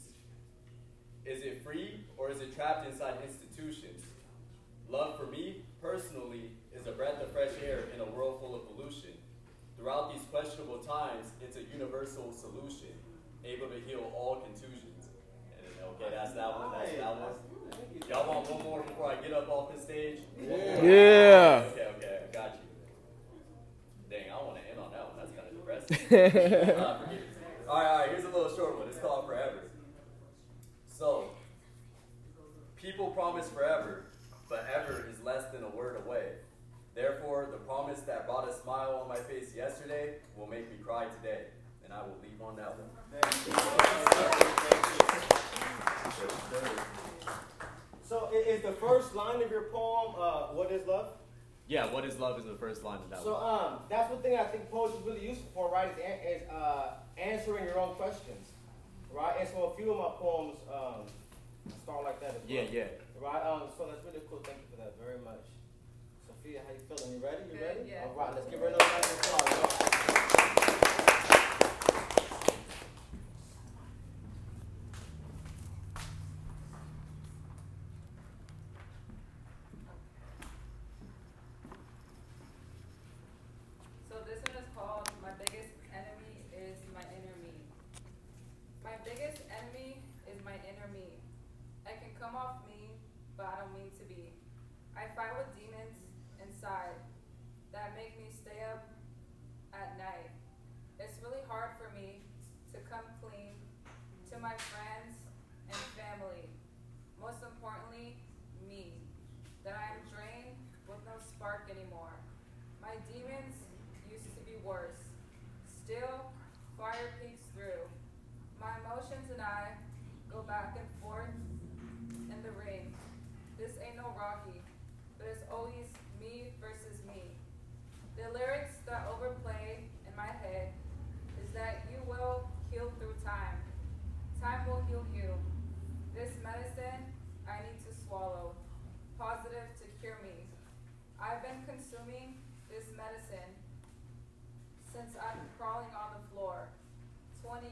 Is it free, or is it trapped inside institutions? Love for me, personally, is a breath of fresh air in a world full of pollution. Throughout these questionable times, it's a universal solution, able to heal all contusions. And, okay, that's that one. That's that one. Y'all want one more before I get up off the stage? Yeah. Okay, okay, I got you. Dang, I want to end on that one. That's kind of depressing. <laughs> Uh, all right, all right. Here's a little short one. It's called Forever. So, people promise forever, but ever is less than a word away. Therefore, the promise that brought a smile on my face yesterday will make me cry today, and I will leave on that one. So i- is the first line of your poem, uh, what is love? Yeah, what is love is the first line of that So um, that's one thing I think poetry is really useful for, right? Is, an- is uh, answering your own questions, right? And so a few of my poems um, start like that as well. Yeah, yeah. Right. Um, so that's really cool. Thank you for that very much. Sophia, how you feeling? You ready? You Good, ready? yeah. All right. Let's give her another round of applause. My demons used to be worse. Still, fire peeks through. My emotions and I go back and forth in the ring. This ain't no Rocky, but it's always me versus me. The lyrics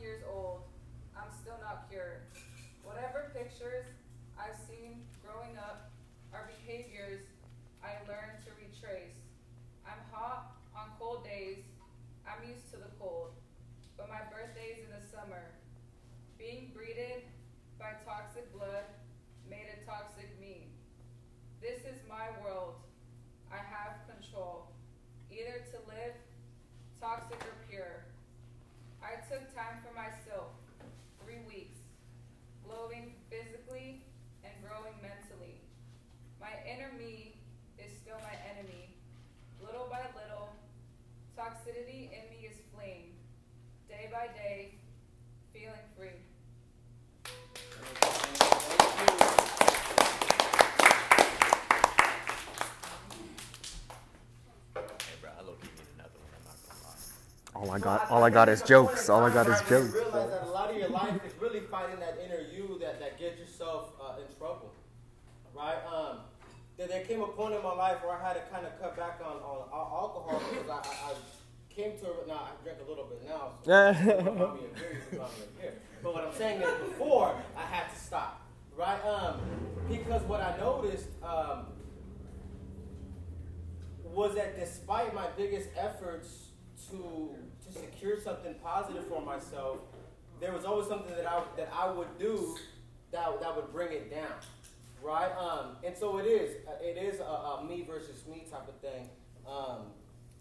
years old. I'm still not cured. Whatever pictures I've seen growing up are behaviors I learned to retrace. I'm hot on cold days. I'm used to the cold. But my birthday's in the summer. Being breeded by toxic blood made a toxic me. This is my world. I have control, either to live toxic or pure. I took time for myself, three weeks, glowing physically and growing mentally. My inner me is still my enemy. Little by little, toxicity in me is flamed. Day by day, feeling free. Hey, bro, I low key need another one. I'm not gonna lie. All I got, all I got is jokes. All I got is jokes. realize that a lot of your life is really fighting that inner you that, that gets yourself uh, in trouble, right? Um, there, there came a point in my life where I had to kind of cut back on, on alcohol because I, I, I came to it. Now I drink a little bit now. So <laughs> you know, I'm being very- I'm being here. But what I'm saying is, before I had to stop, right? Um, because what I noticed um, was that despite my biggest efforts to to secure something positive for myself, there was always something that I that I would do that that would bring it down, right? Um, and so it is uh, it is a, a me versus me type of thing, um,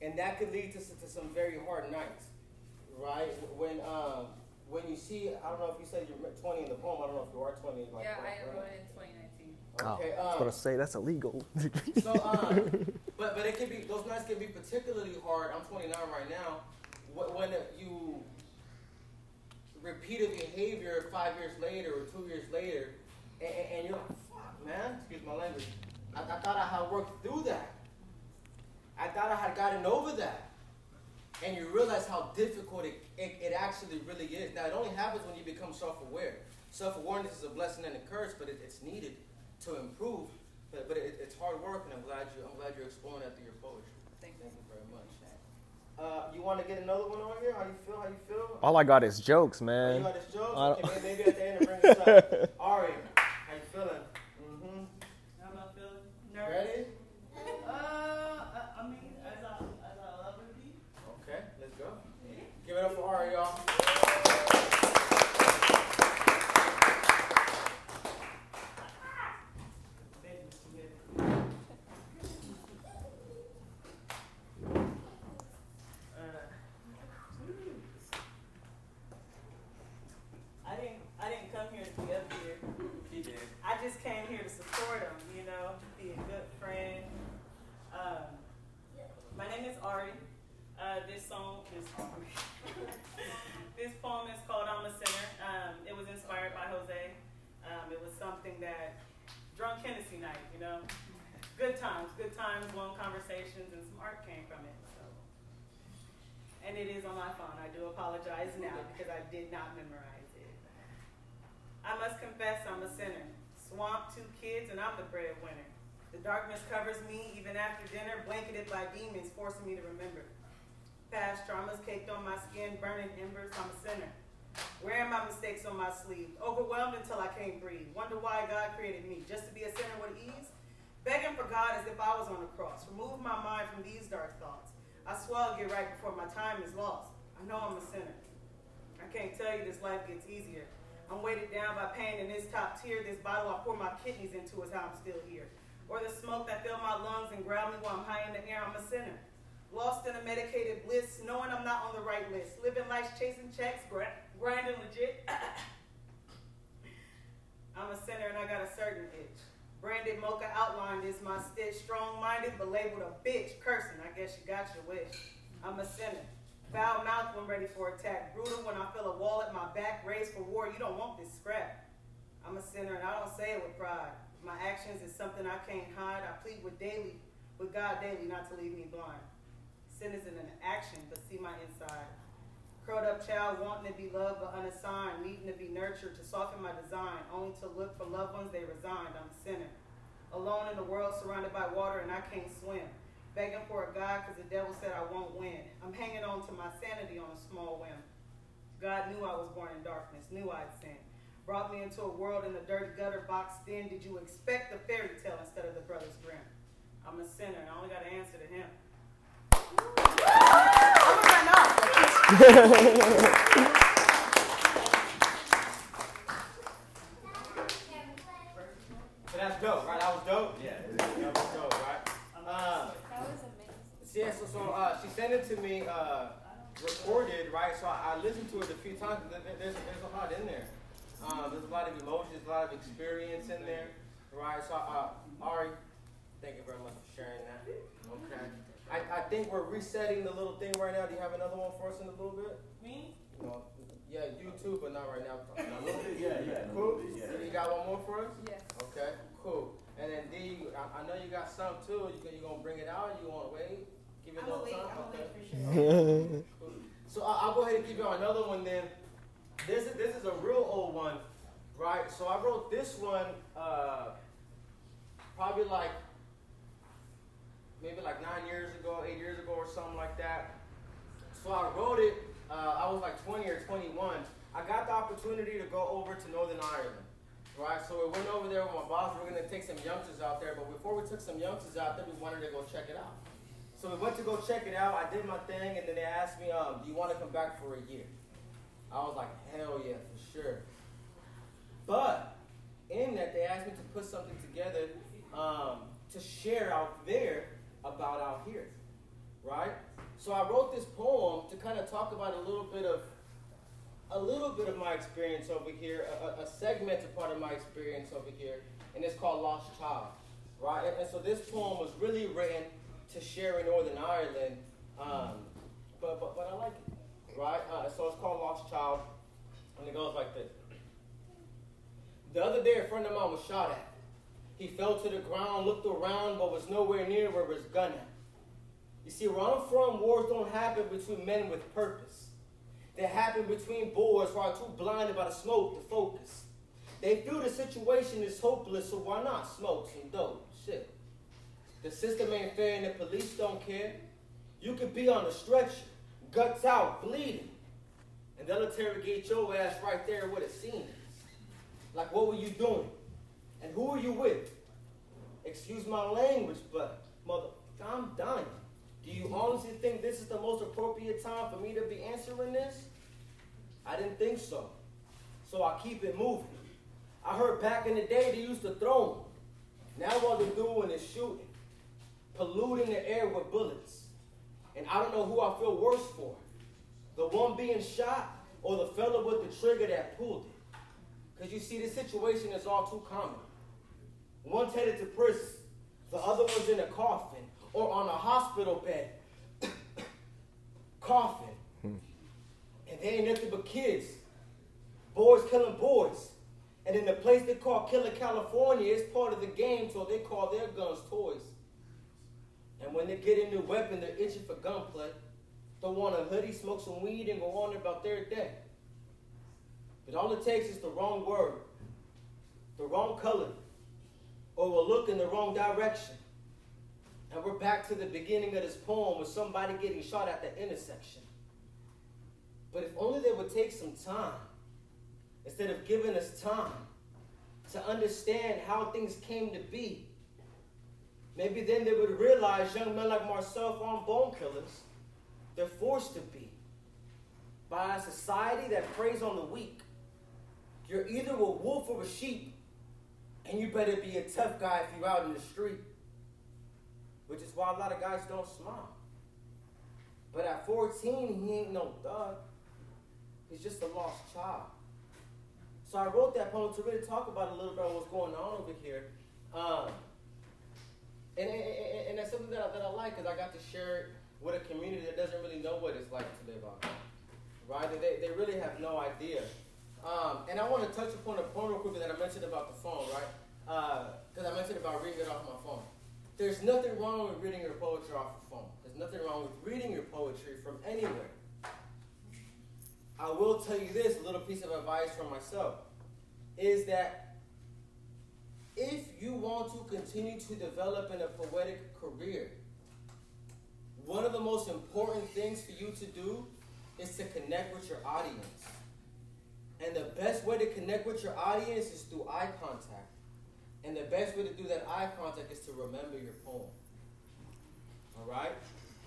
and that could lead to, to some very hard nights, right? When um, when you see, I don't know if you said you're 20 in the poem. I don't know if you are 20. Like, Yeah, I right? wrote it in 2019. Oh, Okay, I was um, gonna say that's illegal. so, um, <laughs> but but it can be those nights can be particularly hard. I'm 29 right now. Wh- When you repeat a behavior five years later or two years later, and, and- you're like, "Fuck, man!" Excuse my language. I, I thought I had worked through that. I thought I had gotten over that. And you realize how difficult it, it, it actually really is. Now, it only happens when you become self-aware. Self-awareness is a blessing and a curse, but it, it's needed to improve. But, but it, it's hard work, and I'm glad you I'm glad you're exploring that through your poetry. Thank you. Uh, you want to get another one on here? How you feel? How you feel? All I got is jokes, Are man. you got his jokes? Okay, don't- maybe, maybe at the end of bring this up. Ari, how you feeling? Mm-hmm. How am I feeling? Ready? Uh, I, I mean, as I, as I love to be. Okay, let's go. Give it up for Ari, y'all. Business together. Uh, I didn't, I didn't come here to be up here. He did. I just came here to support him, you know, be a good friend. Um, my name is Ari. Uh, this song is Ari. this poem is called I'm a Sinner. Um, it was inspired by Jose. Um, it was something that drunk Hennessy night, you know. Good times, good times, long conversations, and some art came from it. So, and it is on my phone. I do apologize now because I did not memorize it. I must confess I'm a sinner. Swamp, two kids, and I'm the breadwinner. The darkness covers me even after dinner, blanketed by demons forcing me to remember. Past traumas caked on my skin, burning embers, I'm a sinner. Wearing my mistakes on my sleeve, overwhelmed until I can't breathe. Wonder why God created me, just to be a sinner with ease? Begging for God as if I was on the cross. Remove my mind from these dark thoughts. I swear I'll get right before my time is lost. I know I'm a sinner. I can't tell you this life gets easier. I'm weighted down by pain in this top tier. This bottle I pour my kidneys into is how I'm still here. Or the smoke that fill my lungs and ground me while I'm high in the air. I'm a sinner. Lost in a medicated bliss, knowing I'm not on the right list. Living life chasing checks, grinding legit. <coughs> I'm a sinner and I got a certain itch. Branded mocha outlined is my stitch. Strong minded but labeled a bitch. Cursing, I guess you got your wish. I'm a sinner. Foul mouth when ready for attack. Brutal when I feel a wall at my back. Raised for war. You don't want this scrap. I'm a sinner and I don't say it with pride. My actions is something I can't hide. I plead with daily, with God daily, not to leave me blind. Sin isn't an action, but see my inside. Curled up child wanting to be loved but unassigned, needing to be nurtured to soften my design, only to look for loved ones they resigned. I'm a sinner. Alone in the world surrounded by water and I can't swim. Begging for a God because the devil said I won't win. I'm hanging on to my sanity on a small whim. God knew I was born in darkness, knew I'd sin. Brought me into a world in the dirty gutter boxed in. Did you expect the fairy tale instead of the Brothers Grimm? I'm a sinner and I only got to answer to him. That's dope, right? That was dope? Yeah, that was dope, right? Uh, yeah, so, so uh, she sent it to me uh, recorded, right? So I, listened to it a few times. There- there- There's, there's a lot in there. Um, there's a lot of emotions, a lot of experience in there, right? So, uh, Ari, thank you very much for sharing that. Okay. I, I think we're resetting the little thing right now. Do you have another one for us in a little bit? Me? No. Yeah, you too, but not right now. A little bit. Yeah, yeah. Cool. You got one more for us? Yes. Okay, cool. And then D, you- I, I know you got some too. You can, you gonna bring it out? You wanna wait? Give it a I'm little wait, time. I'm gonna Okay. wait for sure. <laughs> So I, I'll go ahead and give you another one then. This is this is a real old one, right? So I wrote this one uh, probably like maybe like nine years ago, eight years ago, or something like that. So I wrote it. Uh, I was like 20 or 21. I got the opportunity to go over to Northern Ireland, right? So we went over there with my boss. We are gonna take some youngsters out there, but before we took some youngsters out there, we wanted to go check it out. So we went to go check it out. I did my thing, and then they asked me, um, "Do you want to come back for a year?" I was like, "Hell yeah, for sure." But in that, they asked me to put something together um, to share out there about out here, right? So I wrote this poem to kind of talk about a little bit of a little bit of my experience over here, a, a- segmented part of my experience over here, and it's called Lost Child, right? And, and so this poem was really written to share in Northern Ireland, um, but, but but I like it, right? Uh, so it's called Lost Child, and it goes like this. The other day, a friend of mine was shot at. He fell to the ground, looked around, but was nowhere near where his gun at. You see, where I'm from, wars don't happen between men with purpose. They happen between boys who are too blinded by the smoke to focus. They feel the situation is hopeless, so why not smoke some dope? Shit. The system ain't fair and the police don't care. You could be on a stretcher, guts out, bleeding. And they'll interrogate your ass right there with a scene. Like, what were you doing? And who are you with? Excuse my language, but mother, I'm dying. Do you honestly think this is the most appropriate time for me to be answering this? I didn't think so. So I keep it moving. I heard back in the day they used to throw them. Now all they're doing is shooting, polluting the air with bullets. And I don't know who I feel worse for. The one being shot or the fella with the trigger that pulled it. Because you see, this situation is all too common. One's headed to prison, the other one's in a coffin or on a hospital bed. <coughs> coffin. Hmm. And they ain't nothing but kids. Boys killing boys. And in the place they call Killer California, it's part of the game, so they call their guns toys. And when they get a new weapon, they're itching for gunplay. Throw on a hoodie, smoke some weed, and go on about their day. But all it takes is the wrong word, the wrong color, or a look in the wrong direction. And we're back to the beginning of this poem with somebody getting shot at the intersection. But if only they would take some time, instead of giving us time, to understand how things came to be. Maybe then they would realize young men like myself aren't bone killers. They're forced to be by a society that preys on the weak. You're either a wolf or a sheep, and you better be a tough guy if you're out in the street. Which is why a lot of guys don't smile. But at 14, he ain't no thug. He's just a lost child. So I wrote that poem to really talk about a little bit of what's going on over here. Um, and, and, and, that's something that I, that I like because I got to share it with a community that doesn't really know what it's like to live here. Right? They, they really have no idea. Um, and I want to touch upon a point real quickly that I mentioned about the phone, right? Uh, because I mentioned about reading it off my phone. There's nothing wrong with reading your poetry off your phone. There's nothing wrong with reading your poetry from anywhere. I will tell you this, a little piece of advice from myself, is that if you want to continue to develop in a poetic career, one of the most important things for you to do is to connect with your audience. And the best way to connect with your audience is through eye contact. And the best way to do that eye contact is to remember your poem. All right?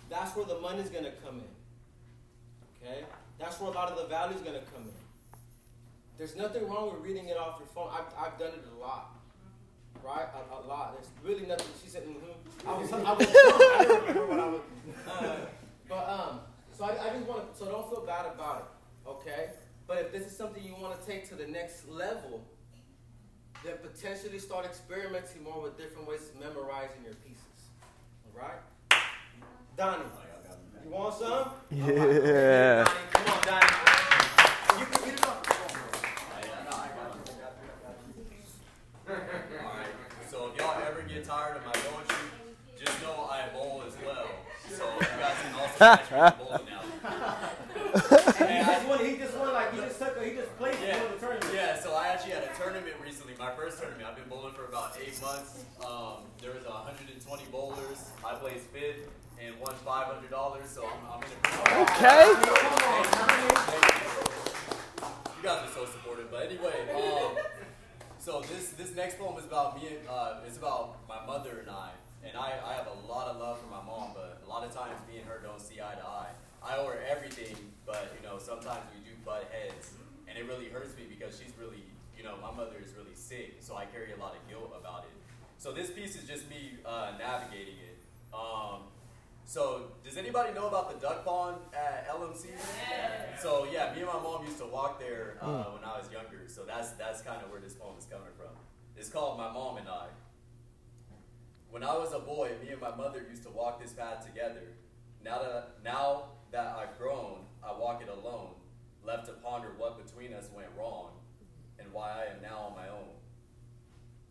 That's where the money's going to come in. Okay? That's where a lot of the value's going to come in. There's nothing wrong with reading it off your phone. I've, I've done it a lot. Right? A, a lot. There's really nothing. She said, mm-hmm. I was, I was, I don't remember what I was. Uh, but, um, so I, I just want to, so don't feel bad about it. Okay? But if this is something you want to take to the next level, then potentially start experimenting more with different ways of memorizing your pieces. All right? Donnie, you want some? Yeah. Donnie, come on, Donnie. You can get it off the phone. Alright, so if y'all ever get tired of my poetry, just know I bowl as well. So you guys can also catch me bowling now. And he just won, he just won, like, he just took, he just played Yeah, for the tournament. yeah. So I actually had a tournament recently. My first tournament. I've been bowling for about eight months. Um, there was 120 bowlers. I placed fifth and won $500. So I'm, I'm in a Okay. You guys are so supportive. But anyway, um, so this this next poem is about me. and, Uh, it's about my mother and I. And I, I have a lot of love for my mom, but a lot of times me and her don't see eye to eye. I owe her everything, but you know sometimes we do butt heads, and it really hurts me because she's really, you know, my mother is really sick, so I carry a lot of guilt about it. So this piece is just me uh, navigating it. Um, so does anybody know about the duck pond at LMC? So yeah, me and my mom used to walk there uh, when I was younger. So that's that's kind of where this poem is coming from. It's called My Mom and I. When I was a boy, me and my mother used to walk this path together. Now that now that I've grown, I walk it alone, left to ponder what between us went wrong, and why I am now on my own.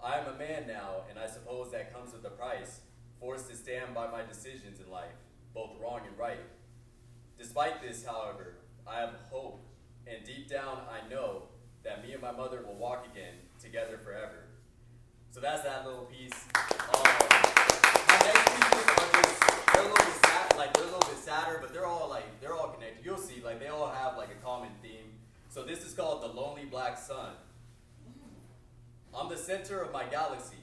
I am a man now, and I suppose that comes with a price, forced to stand by my decisions in life, both wrong and right. Despite this, however, I have hope, and deep down I know that me and my mother will walk again, together forever. So that's that little piece. Um, my next pieces are just they're a little bit sad, like they're a little bit sadder, but they're all like they're all connected. You'll see, like they all have like a common theme. So this is called the Lonely Black Sun. I'm the center of my galaxy,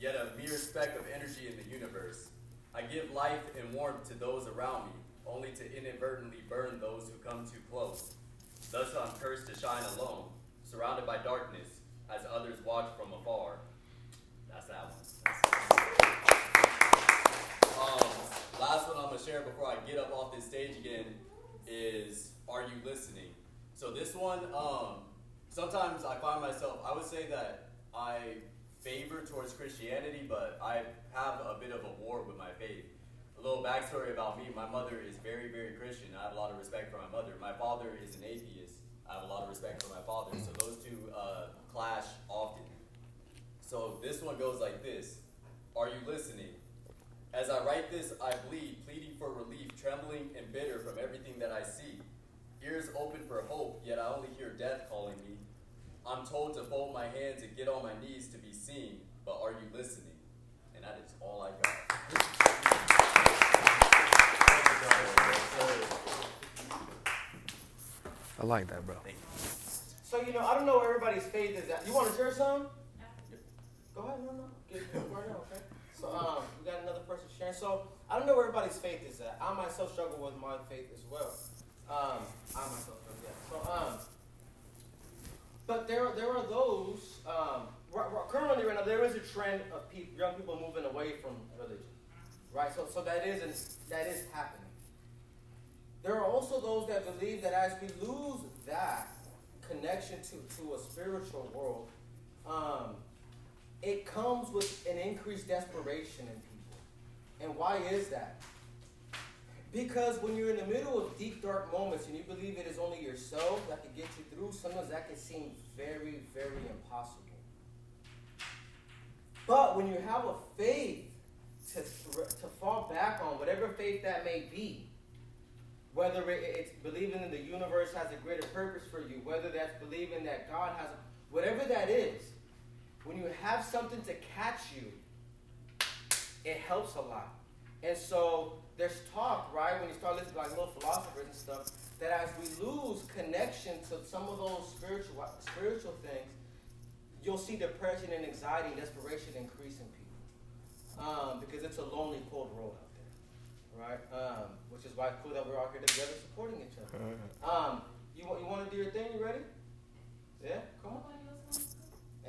yet a mere speck of energy in the universe. I give life and warmth to those around me, only to inadvertently burn those who come too close. Thus I'm cursed to shine alone, surrounded by darkness, as others watch from afar. That's that one. Um, last one I'm gonna share before I get up off this stage again is Are You Listening? So this one, um, sometimes I find myself, I would say that I favor towards Christianity, but I have a bit of a war with my faith. A little backstory about me my mother is very, very Christian. I have a lot of respect for my mother. My father is an atheist. I have a lot of respect for my father. So those two uh, clash often. So this one goes like this Are you listening? As I write this, I bleed, pleading for relief, trembling and bitter from everything that I see. Ears open for hope, yet I only hear death calling me. I'm told to fold my hands and get on my knees to be seen, but are you listening? And that is all I got. I like that, bro. So you know, I don't know where everybody's faith is at. You want to share some? Go ahead, no, no, get get right now, okay? So um, we got another person sharing. So I don't know where everybody's faith is at. I myself struggle with my faith as well. Um, I myself, yeah. So um, but there there are those um, currently right now there is a trend of young people moving away from religion, right? So so that is that is happening. There are also those that believe that as we lose that connection to, to a spiritual world, um, it comes with an increased desperation in people. And why is that? Because when you're in the middle of deep, dark moments and you believe it is only yourself that can get you through, sometimes that can seem very, very impossible. But when you have a faith to, to fall back on, whatever faith that may be, whether it's believing in the universe has a greater purpose for you, whether that's believing that God has, whatever that is, when you have something to catch you, it helps a lot. And so there's talk, right, when you start listening to like little philosophers and stuff, that as we lose connection to some of those spiritual spiritual things, you'll see depression and anxiety and desperation increase in people. Um, because it's a lonely, cold road out there. Right? Um, which is why it's cool that we're all here together supporting each other. Um, you, want, you want to do your thing? You ready? Yeah? Come on.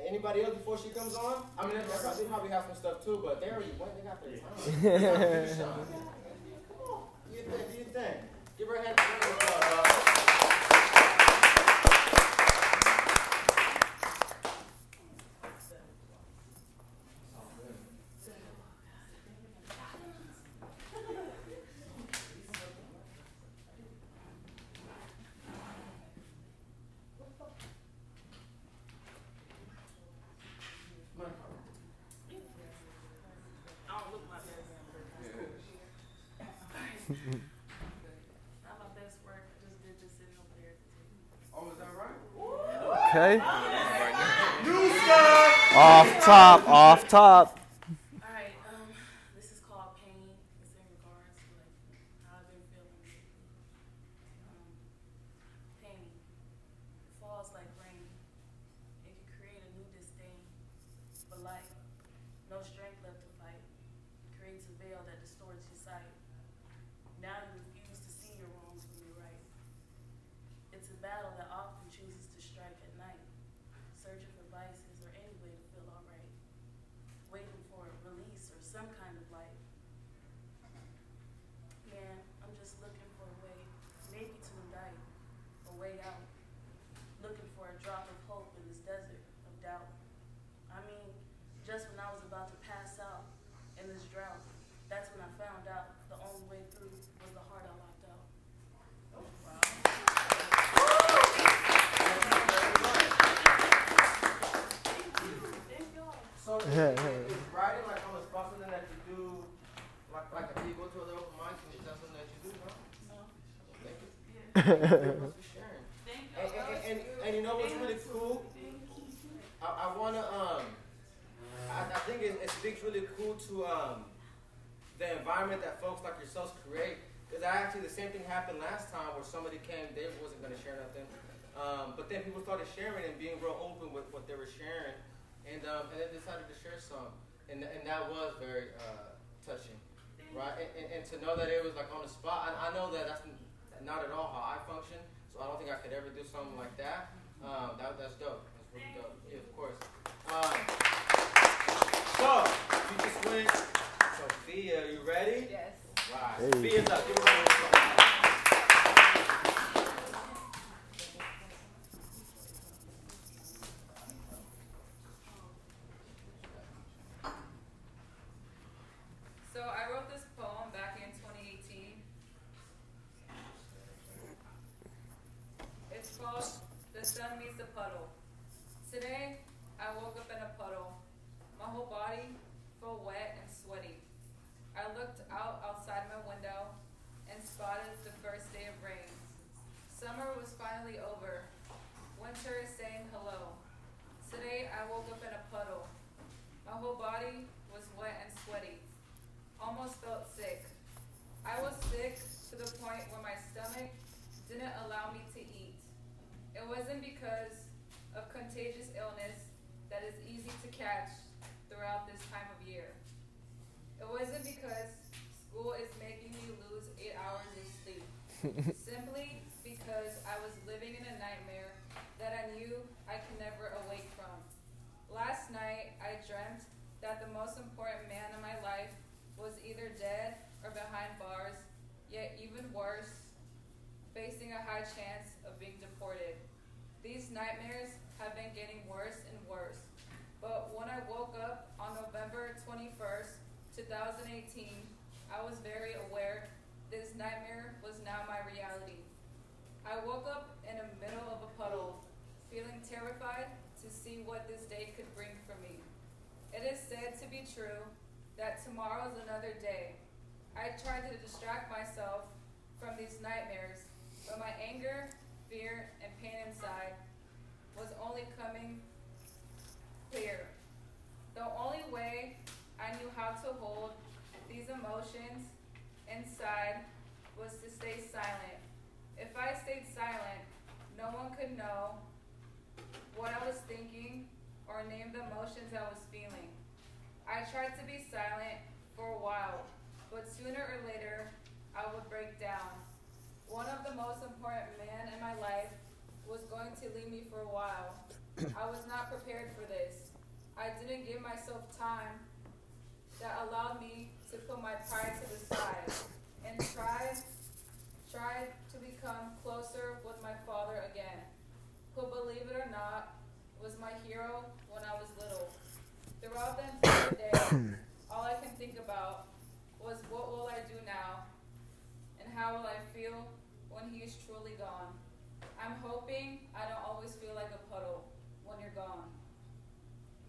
Anybody else before she comes on? I mean, they probably, probably have some stuff too, but they already went. They got their time. <laughs> Come on, do your thing. Do your thing. Give her a hand. Round of applause, dog. I don't look my best. Not my best work. I just did this sitting over there. Oh, is that right? Okay. Off top, off top. All right. Um, this is called pain. It's in regards to like how I've been feeling. Um, pain falls like rain. It can create a new disdain, but like no strength left to fight. Creates a veil that distorts your sight. Now you refuse to see your wrongs from your right. It's a battle that often chooses to strike at night, searching for vices or any way to feel alright waiting for a release or some kind of light. Man, I'm just looking for a way, maybe to indict, a way out. Looking for a drop of hope in this desert of doubt. I mean, just when I was about to pass out in this drought, that's when I found out the only way through was the heart I locked out. So is, is, is writing like on the spot something that you do, like like if you go to other open mics and is that something that you do? No. No? Thank you. Yeah. Thank you very much for sharing. Thank you. And, and, and, and you know what's really cool? I, I wanna um, I, I think it, it speaks really cool to um, the environment that folks like yourselves create. Because I actually the same thing happened last time where somebody came, they wasn't gonna share nothing, um, but then people started sharing and being real open with what they were sharing, and um, and they decided to share some, and and that was very uh, touching, right? And, and, and to know that it was like on the spot, I, I know that that's not at all how I function, so I don't think I could ever do something like that. Um, that that's dope. That's really dope. Yeah, of course. Um, so you just went. Sophia, are you ready? Yes. Right. Hey. Sophia's up. <coughs> all I can think about was what will I do now and how will I feel when he is truly gone. I'm hoping I don't always feel like a puddle when you're gone,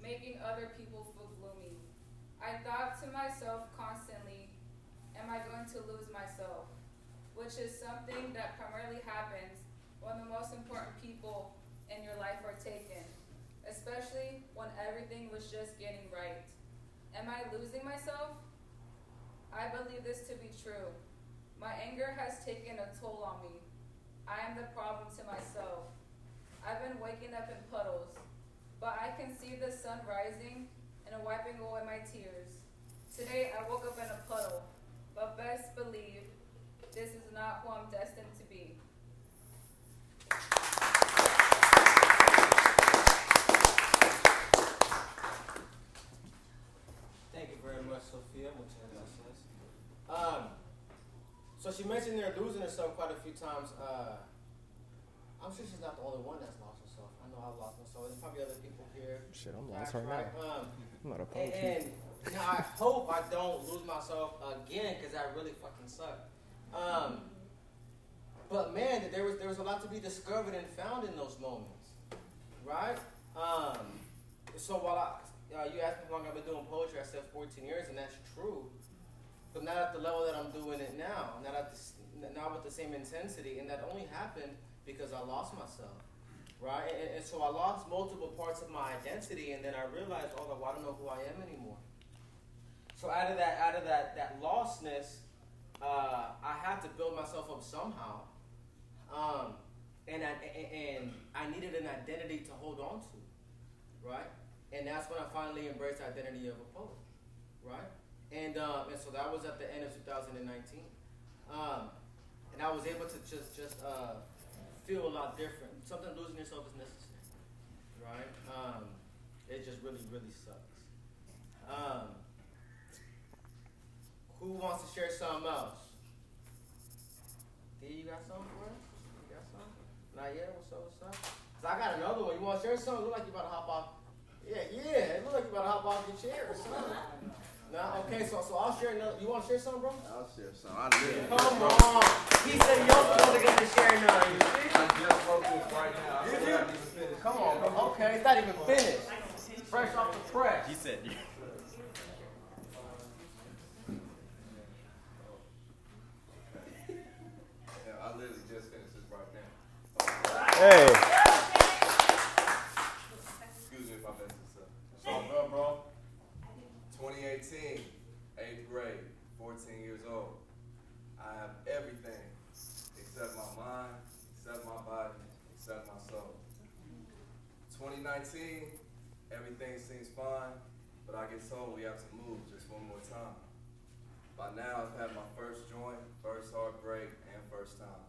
making other people feel gloomy. I thought to myself constantly, am I going to lose myself? Which is something that primarily happens when the most important people in your life are taken, especially when everything was just getting right. Am I losing myself? I believe this to be true. My anger has taken a toll on me. I am the problem to myself. I've been waking up in puddles, but I can see the sun rising and wiping away my tears. Today I woke up in a puddle, but best believe this is not who I'm destined to be. Thank you very much, Sophia. Muchas gracias. Um, so she mentioned they're losing herself quite a few times. Uh, I'm sure she's not the only one that's lost herself. I know I've lost myself. There's probably other people here. Shit, I'm lost right right. now. Um, I'm not a and, and you know, I hope I don't lose myself again because I really fucking suck. Um, but man, there was there was a lot to be discovered and found in those moments, right? Um, so while I, uh, you asked me how long I've been doing poetry, I said 14 years, and that's true. But not at the level that I'm doing it now, not at the, not with the same intensity, and that only happened because I lost myself, right? And, and so I lost multiple parts of my identity, and then I realized, oh, well, I don't know who I am anymore. So out of that, out of that, that lostness, uh, I had to build myself up somehow, um, and I, and- I needed an identity to hold on to, right? And that's when I finally embraced the identity of a poet, right? And um, and so that was at the end of 2019, um, and I was able to just just uh, feel a lot different. Sometimes losing yourself is necessary, right? Um, it just really really sucks. Um, who wants to share something else? D, you got something for us? You got something? Not yet. What's up? What's up? 'Cause I got another one. You want to share something? Look like you about to hop off. Yeah, yeah. It look like you about to hop off your chair or something. No, okay. So, so I'll share another. You want to share something, bro? I'll share some. I live. Come on. He said he also wasn't going to share none. You see? I just wrote this right now. Did you? haven't even finished. Come on. bro. Okay, it's not even finished. Fresh off the press. He said, Yeah, I literally just finished this right now. Hey, eighth grade, 14 years old. I have everything except my mind, except my body, except my soul. 2019, everything seems fine, but I get told we have to move just one more time. By now, I've had my first joint, first heartbreak, and first time.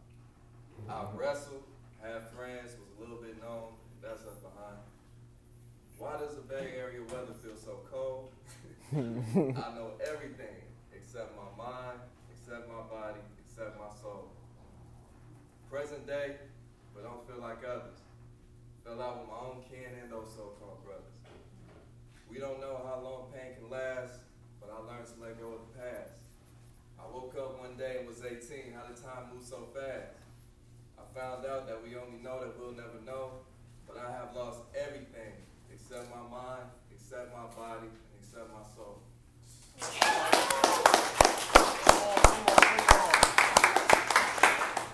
I wrestled, had friends, was a little bit known, that's up behind. Why does the Bay Area weather feel so cold? I know everything except my mind, except my body, except my soul. Present day, but don't feel like others. Fell out with my own kin and those so-called brothers. We don't know how long pain can last, but I learned to let go of the past. I woke up one day and was 18. How did time move so fast? I found out that we only know that we'll never know, but I have lost everything except my mind, except my body, and except my soul.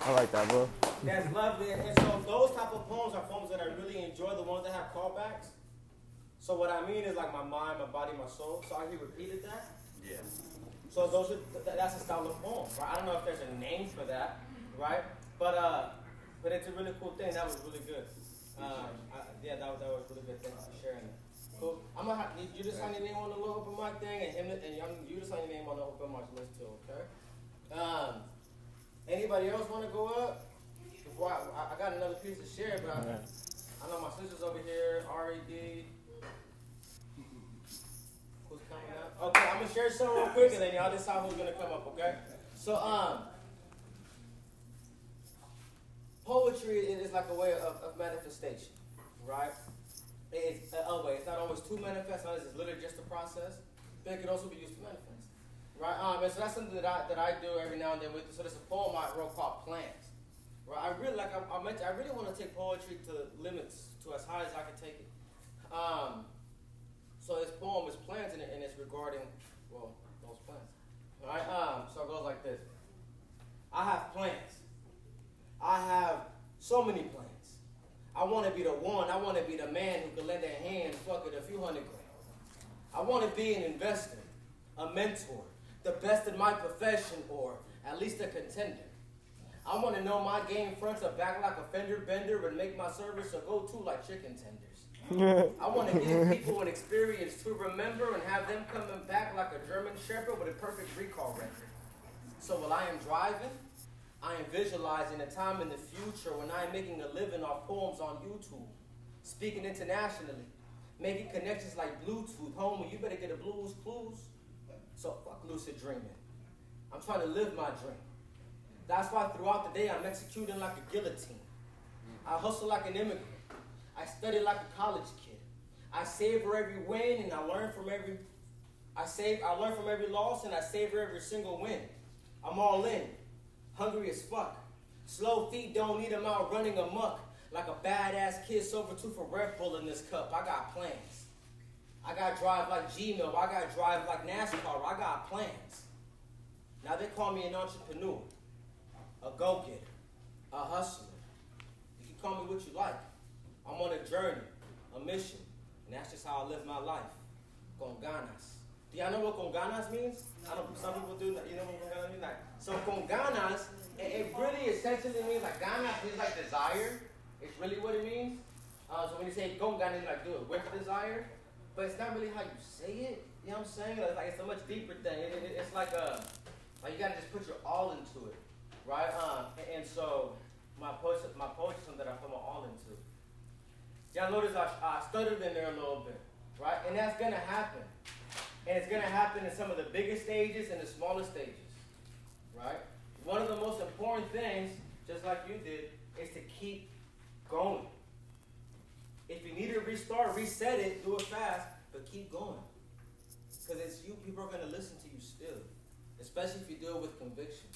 I like that, bro. That's lovely. And so those type of poems are poems that I really enjoy, the ones that have callbacks. So what I mean is like my mind, my body, my soul. So he repeated that. Yeah. So those are that's a style of poem, right? I don't know if there's a name for that, right? But uh, but it's a really cool thing. That was really good. Um, I, yeah, that was that was really good. Thanks for sharing that. Cool. I'm gonna have, you just sign your name on the little open mic thing, and him and young, you just sign your name on the open mic list too, okay? Um, anybody else want to go up? Before I, I, got another piece to share, but I, I know my sisters over here, R.E.D. Who's coming up? Okay, I'm gonna share some real quick, and then y'all decide who's gonna come up. Okay. So um, poetry is like a way of, of manifestation, right? It's uh, oh it's not always to manifest. Unless it's literally just a process, but it can also be used to manifest, right? Um, and so that's something that I that I do every now and then. With so there's a poem I wrote called Plans, right? I really like I, I meant I really want to take poetry to limits to as high as I can take it. Um, so this poem is plans and, it, and it's regarding, well, those plans. Right, um, so it goes like this. I have plans. I have so many plans. I want to be the one. I want to be the man who can lend a hand, fuck it, a few hundred grand. I want to be an investor, a mentor, the best in my profession, or at least a contender. I want to know my game front to back like a fender bender and make my service a go-to like chicken tenders. <laughs> I want to give people an experience to remember and have them coming back like a German Shepherd with a perfect recall record. So while I am driving, I am visualizing a time in the future when I am making a living off poems on YouTube, speaking internationally, making connections like Bluetooth. Homie, you better get a Blue's Clues. So fuck lucid dreaming. I'm trying to live my dream. That's why throughout the day I'm executing like a guillotine. I hustle like an immigrant. I study like a college kid. I savor every win and I learn from every I save I learn from every loss and I savor every single win. I'm all in. Hungry as fuck. Slow feet don't need them out running amok. Like a badass kid sober two for Red Bull in this cup. I got plans. I got drive like Gmail. I got drive like NASCAR. I got plans. Now they call me an entrepreneur, a go-getter, a hustler. You can call me what you like. I'm on a journey, a mission, and that's just how I live my life. Con ganas. Do y'all know what con ganas means? I know some people do. You know what con ganas means? Like, so con ganas, it, it really essentially means like ganas means like desire. It's really what it means. Uh, so when you say con ganas, you like do it with desire, but it's not really how you say it. You know what I'm saying? It's like it's a much deeper thing. It, it, it's like a like you gotta just put your all into it, right? Um, and, and so my poetry, my poetry, something that I put my all into. Y'all notice I, I stuttered in there a little bit, right? And that's gonna happen. And it's gonna happen in some of the biggest stages and the smallest stages, right? One of the most important things, just like you did, is to keep going. If you need to restart, reset it, do it fast, but keep going. Because it's you, people are gonna listen to you still, especially if you do it with conviction.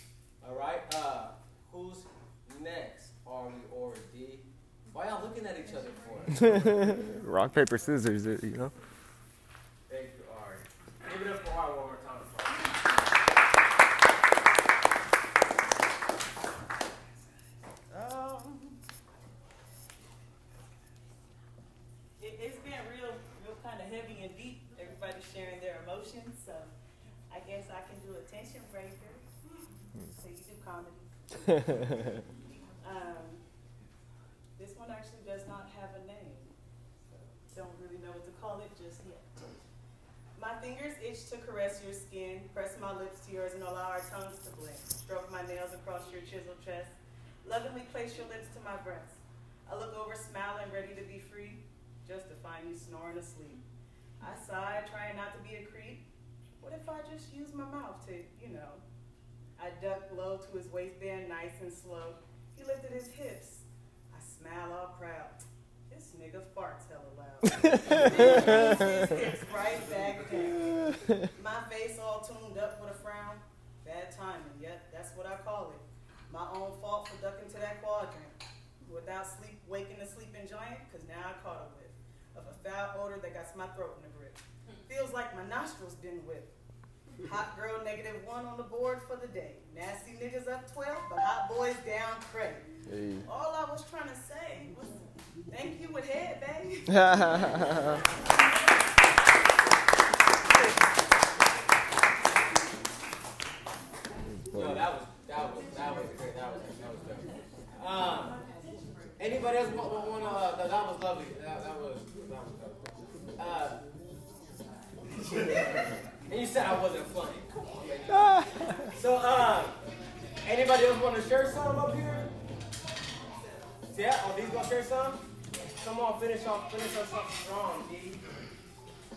All right? Uh, who's next? Are we or D? Why y'all looking at each other for? <laughs> Rock, paper, scissors, you know? Thank you, Ari. Give it up for Ari one more time. Um, it, it's been real, real kind of heavy and deep. Everybody's sharing their emotions, so I guess I can do a tension breaker. So you do comedy. <laughs> Um, this one actually does not have a name, so don't really know what to call it just yet. My fingers itch to caress your skin, press my lips to yours and allow our tongues to blend. Stroke my nails across your chiseled chest, lovingly place your lips to my breast. I look over, smiling, ready to be free, just to find you snoring asleep. I sigh, trying not to be a creep. What if I just use my mouth to, you know? I duck low to his waistband, nice and slow. He lifted his hips. I smile all proud. This nigga farts hella loud. Then he moves his hips right back down. My face all tuned up with a frown. Bad timing, yep, that's what I call it. My own fault for ducking to that quadrant. Without sleep, waking the sleeping giant, cause now I caught a whiff of a foul odor that got my throat in a grip. Feels like my nostrils been whipped. Hot girl negative one on the board for the day. Nasty niggas up 12, but hot boys down credit. Hey. All I was trying to say was thank you with head, babe. Yo, <laughs> that was that was that was great. That was that was good. Um, anybody else want, want, want to? Uh, that, that was lovely. That, that was that was dope. Uh, <laughs> and you said I wasn't funny. <laughs> so, uh, anybody else want to share some up here? Yeah. Oh, these gonna share some? Come on, finish off, finish us off strong, D.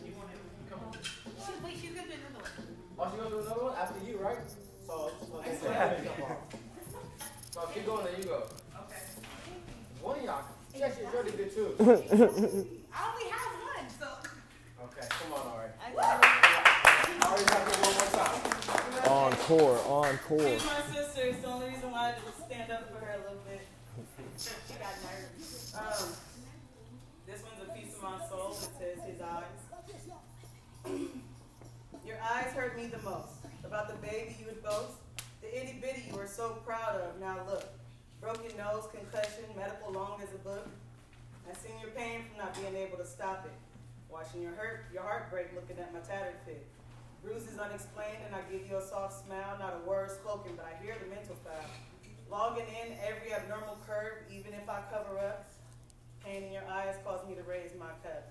You want to come on? Wait, she's gonna do another one. Oh, she gonna do another one after you, right? So, so, they say finish up off. so keep going, there you go. Okay. One of y'all, she actually really good too. I only have one, so. Okay, come on, Ari. I got it. Ari, have it one more time. Encore, encore. She's my sister. It's the only reason why I just stand up for her a little bit. <laughs> She got nervous. Um, this one's a piece of my soul. Says his eyes. Your eyes hurt me the most. About the baby you would boast. The itty bitty you were so proud of. Now look. Broken nose, concussion, medical long as a book. I've seen your pain from not being able to stop it. Watching your hurt, your heart break looking at my tattered fit. Bruises unexplained, and I give you a soft smile, not a word spoken, but I hear the mental foul. Logging in every abnormal curve, even if I cover up. Pain in your eyes caused me to raise my cup.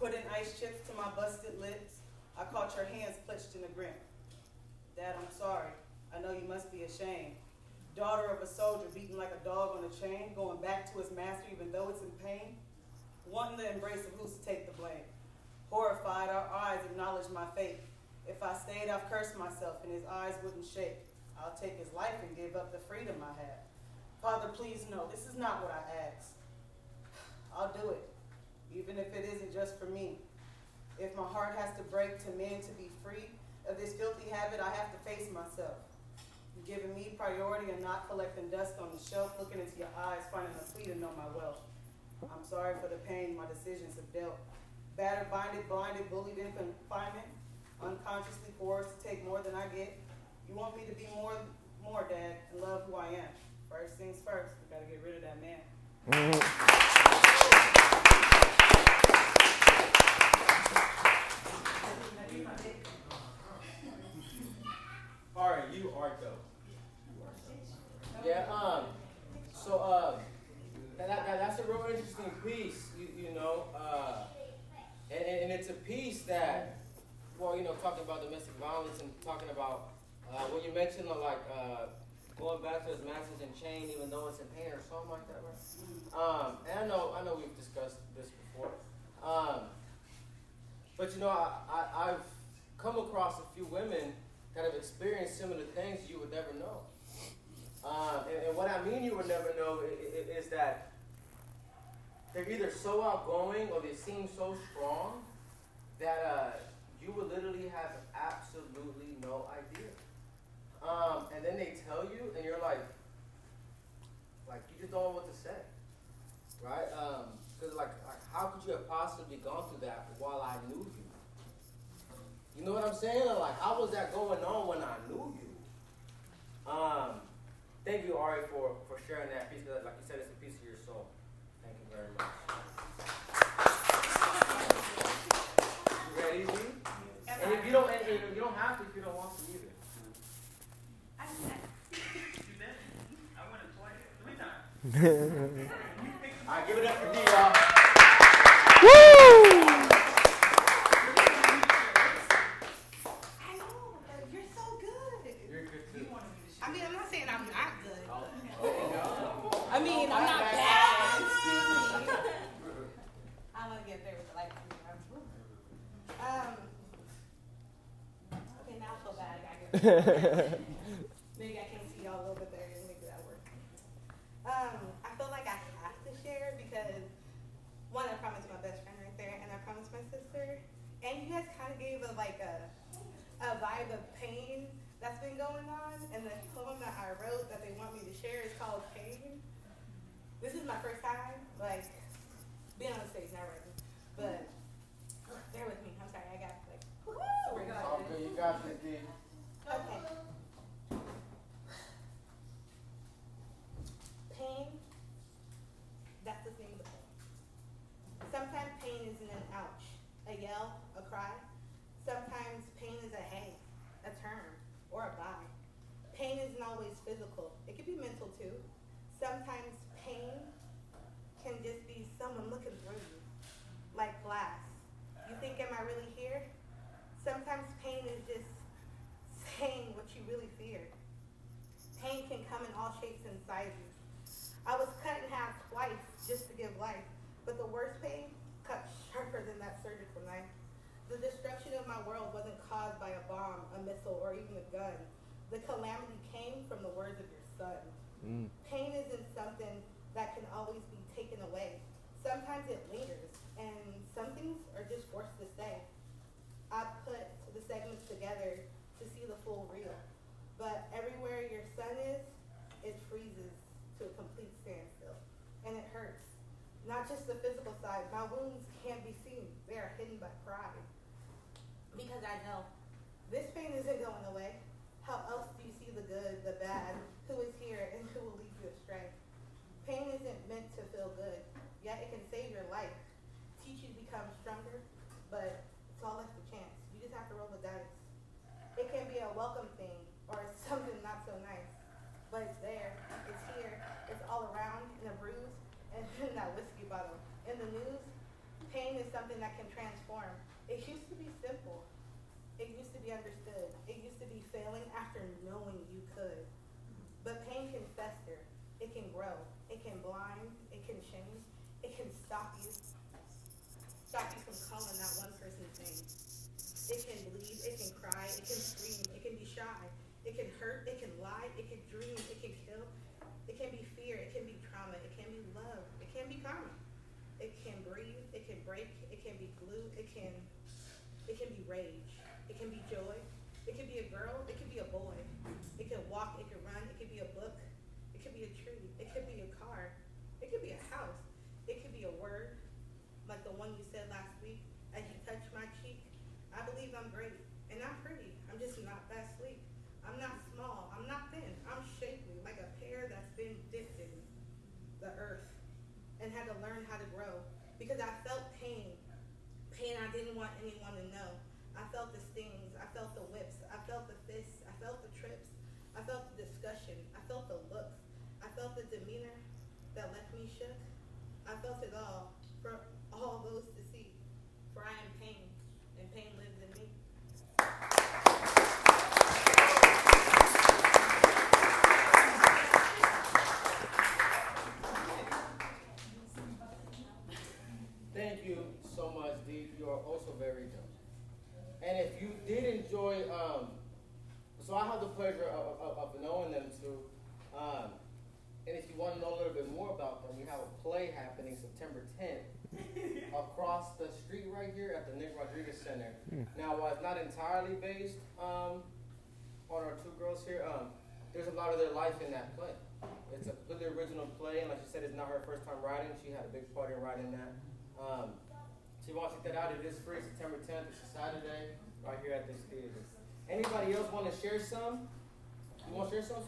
Put Putting ice chips to my busted lips, I caught your hands clutched in a grip. Dad, I'm sorry. I know you must be ashamed. Daughter of a soldier beaten like a dog on a chain, going back to his master even though it's in pain. Wanting the embrace of who's to take the blame. Horrified, our eyes acknowledge my fate. If I stayed, I've cursed myself, and his eyes wouldn't shake. I'll take his life and give up the freedom I have. Father, please know this is not what I asked. I'll do it, even if it isn't just for me. If my heart has to break to men to be free of this filthy habit, I have to face myself. You're giving me priority and not collecting dust on the shelf, looking into your eyes, finding a plea to know my wealth. I'm sorry for the pain my decisions have dealt. Battered, binded, blinded, bullied in confinement, unconsciously forced to take more than I get. You want me to be more, more, Dad, and love who I am. First things first, we gotta get rid of that man. All dope. Yeah. Um. So, uh, that, that, that's a real interesting piece. You, you know, uh, and, and, and it's a piece that, well, you know, talking about domestic violence and talking about uh, when you mentioned like uh, going back to his masters in chain, even though it's in pain or something like that, right? Um, and I know, I know we've discussed this before. Um, but you know, I, I, I've come across a few women that have experienced similar things you would never know. Um, and, and what I mean you would never know is, is that they're either so outgoing or they seem so strong that uh, you would literally have absolutely no idea. Um, and then they tell you, and you're like, like you just don't know what to say, right? Because like, like, how could you have possibly gone through that while I knew you? You know what I'm saying? Like, how was that going on when I knew you? Um, thank you, Ari, for, for sharing that piece. Because, like you said, it's a piece of your soul. Thank you very much. You ready, Z? And if you don't, and, and you don't have to if you don't want to either. I want to play it three times. <laughs> All right, give it up for D, y'all. I <laughs> Maybe I can see y'all bit better and make that work. Um, I feel like I have to share because one, I promised my best friend right there, and I promised my sister. And you guys kind of gave a like a a vibe of pain that's been going on, and the poem that I wrote that they want me to share is called Pain. This is my first time, like, being on stage, not writing. But bear with me. I'm sorry, I got like. We got All it. good, you got this, D. Okay. Pain. That's the name of the poem. Sometimes pain isn't an ouch, a yell, a cry. Sometimes pain is a hey, a turn, or a bye. Pain isn't always physical. It can be mental too. Sometimes pain can just be someone looking through you, like glass. You think, am I really here? Sometimes pain is just saying what you really fear. Pain can come in all I was cut in half twice just to give life, but the worst pain cut sharper than that surgical knife. The destruction of my world wasn't caused by a bomb, a missile, or even a gun. The calamity came from the words of your son. Mm. Pain isn't something that can always be taken away. Sometimes it lingers, and some things are just forced to stay. I put the segments together to see the full reel. But everywhere your sun is, it freezes to a complete standstill. And it hurts. Not just My wounds can't be seen. They are hidden by pride. Because I know this pain isn't going away. How else do you see the good, the bad, who is here and who will lead you astray? Pain isn't meant to feel good, yet it can save your life, teach you to become stronger, but it's all left to chance. You just have to roll the dice. It can be a welcome thing or it's something not so nice, but it's there, it's here, it's all around in a bruise and in that whiskey bottle. In the news, pain is something that can transform. It used to be simple. It used to be understood. It used to be failing after knowing you could. But pain can fester. It can grow. It can blind. It can shame. It can stop you. Stop you from calling that one person's name. It can bleed. It can cry. It can scream. It can be shy. It can hurt. It can lie. It can dream. It can kill. It can be fear. It can be trauma. It can be love. It can be karma. It can breathe. It can break. It can be glue. It can. It can be rage. It can be joy. It can be a girl. It can be a boy. It can walk. It can run. It can be a book. It could be a tree. It could be a car. It could be a house. It could be a word, like the one you said last week. As you touch my cheek, I believe I'm great and I'm pretty. I'm just not that sleek. I'm not small. I'm not thin. I'm shapely, like a pear that's been dipped in the earth and had to learn how to grow because I felt pain. Pain I didn't want anyone to know. I felt the stings. I felt the whips. I felt the fists. I felt the trips. I felt the discussion. I felt the looks. I felt the demeanor that left me shook. I felt it all for all those to see. For I am pain, and pain lives in me. Thank you so much, D. You are also very dope. And if you did enjoy, um, so I have the pleasure of, of, of knowing them too. Um, and if you want to know a little bit more about them, we have a play happening September 10th across the street right here at the Nick Rodriguez Center. Now, while it's not entirely based um, on our two girls here, um, there's a lot of their life in that play. It's a completely original play, and like she said, it's not her first time writing. She had a big part in writing that. Um, so you want to check that out? It is free, September 10th. It's a Saturday, right here at this theater. Anybody else want to share some? You want to share some?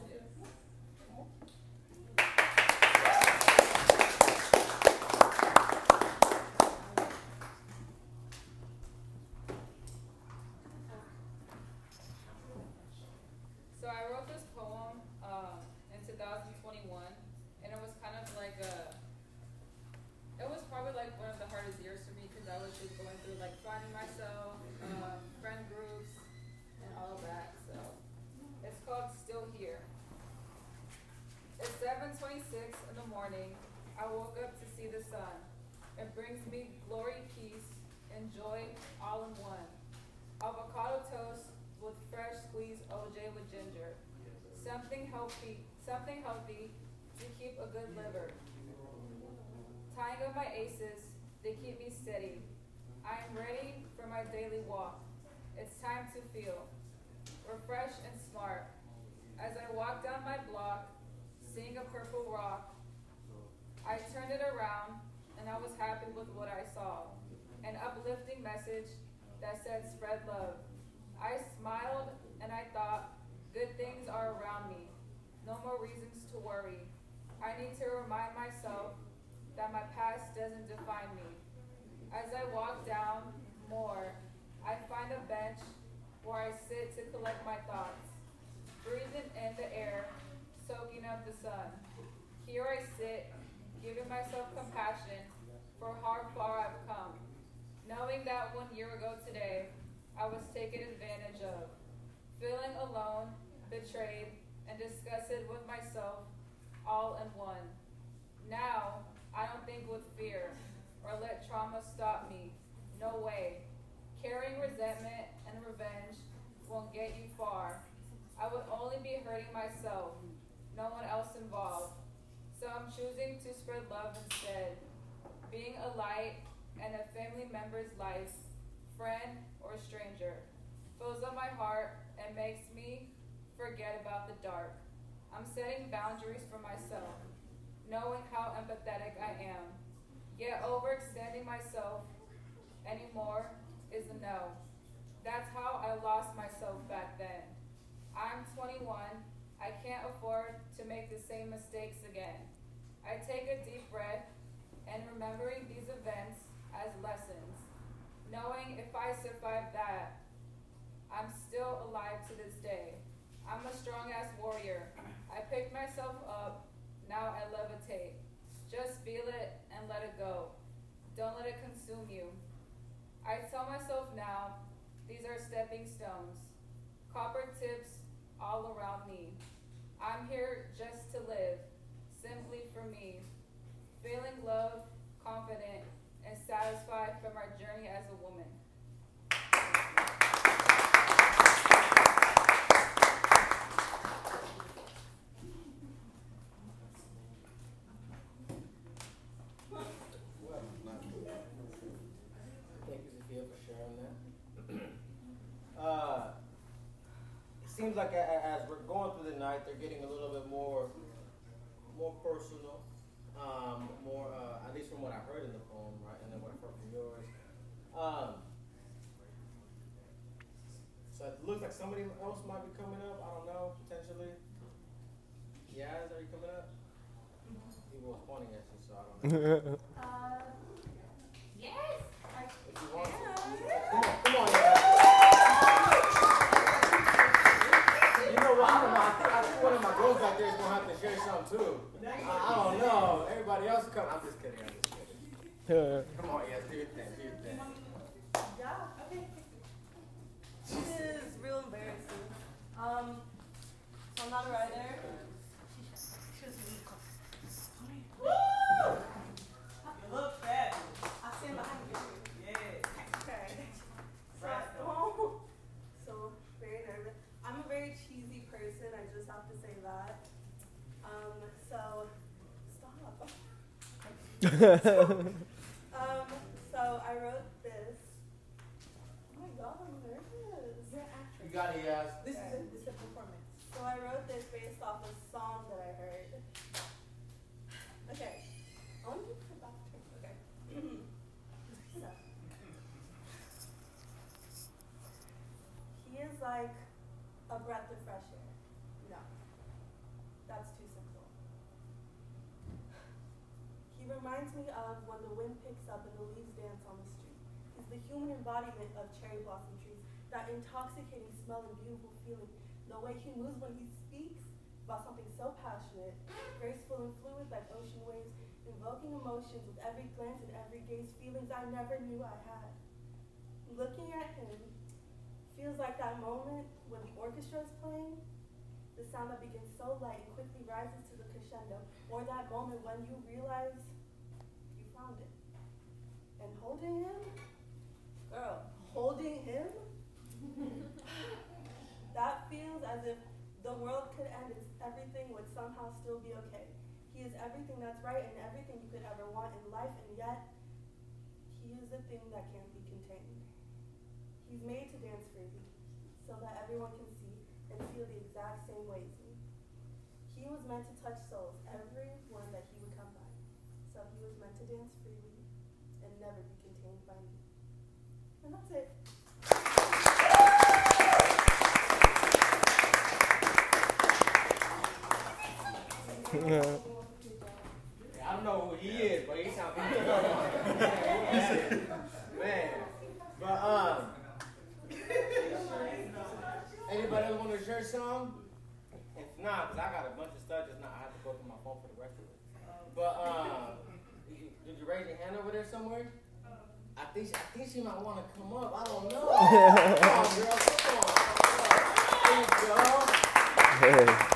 So I wrote this poem um, in 2021, and it was kind of like a. It was probably like one of the hardest years for me because I was just going through like finding myself, um, friend groups, and all of that. So it's called Still Here. It's 7:26 in the morning. I woke up to see the sun. It brings me glory, peace, and joy all in one. Avocado toast with fresh squeezed OJ with ginger. Something healthy, something healthy to keep a good liver. Tying up my aces, they keep me steady. I am ready for my daily walk. It's time to feel. refreshed and smart. As I walk down my block, seeing a purple rock, I turned it around and I was happy with what I saw. An uplifting message that said spread love. I smiled and I thought, good things are around me. No more reasons to worry. I need to remind myself that my past doesn't define me. As I walk down more, I find a bench where I sit to collect my thoughts, breathing in the air, soaking up the sun. Here I sit, giving myself compassion for how far I've come, knowing that one year ago today, I was taken advantage of, feeling alone, betrayed, and disgusted with myself all in one. Now, I don't think with fear or let trauma stop me. No way. Carrying resentment and revenge won't get you far. I would only be hurting myself, no one else involved. So I'm choosing to spread love instead. Being a light and a family member's life, friend or stranger, fills up my heart and makes me forget about the dark. I'm setting boundaries for myself, knowing how empathetic I am. Yet overextending myself anymore is a no. That's how I lost myself back then. I'm 21. I can't afford to make the same mistakes again. I take a deep breath and remembering these events as lessons, knowing if I survive that, I'm still alive to this day. I'm a strong ass warrior. I picked myself up, now I levitate. Just feel it and let it go. Don't let it consume you. I tell myself now, these are stepping stones, copper tips all around me. I'm here just to live, simply for me, feeling love, confident, and satisfied from our journey as a woman. Thank you, Sophia, for sharing that. uh, it seems like a, a- as we're going through the night, they're getting a little bit more, more personal, um, more, uh, at least from what I heard in the poem, right, and then what I heard from yours. Um, so it looks like somebody else might be coming up. I don't know, potentially. Yaz, are you coming up? He was pointing at you, so I don't know. <laughs> Uh, yes, I If you want to. can. Come on, come on, Yaz. You know what? I don't know. I think, I think one of my girls back there is gonna have to share something too. I, I don't know. Everybody else come. I'm just kidding. I'm just kidding. Come on, yes, do your thing. Do your thing. Yeah, okay. This is real embarrassing. Um, so I'm not a writer. Woo! You look fabulous. I stand behind you. Yeah. Okay. So, so very nervous. I'm a very cheesy person. I just have to say that. Um, so stop. <laughs> Um, so I wrote this. Oh my god, I'm nervous. You got it, Yaz. This is a, this is a performance. So I wrote this based off a song that I heard. Okay. I want to come back to Okay. so. He is like a breath of fresh air. No. That's too simple. He reminds me of when the wind picks up and the leaves dance on the street. He's the human embodiment of cherry blossom trees, that intoxicating smell and beautiful feeling. The way he moves when he speaks about something so passionate, graceful and fluid like ocean waves, invoking emotions with every glance and every gaze, feelings I never knew I had. Looking at him feels like that moment when the orchestra is playing, the sound that begins so light and quickly rises to the crescendo, or that moment when you realize you found it. And holding him, girl, holding him, that feels as if the world could end and everything would somehow still be okay. He is everything that's right and everything you could ever want in life, and yet he is the thing that can't be contained. He's made to dance freely, so that everyone can see and feel the exact same way as me. He was meant to touch souls, everyone that he would come by. So he was meant to dance freely and never be contained by me. And that's it. I don't know who he is, but he sounds <laughs> man. But um, anybody else want to share some? If not, cause I got a bunch of stuff. Just not. I have to go through my phone for the rest of it. But um, did you, did you raise your hand over there somewhere? I think she, I think she might want to come up. I don't know. <laughs> come on, girl. Come on. There you go. Hey.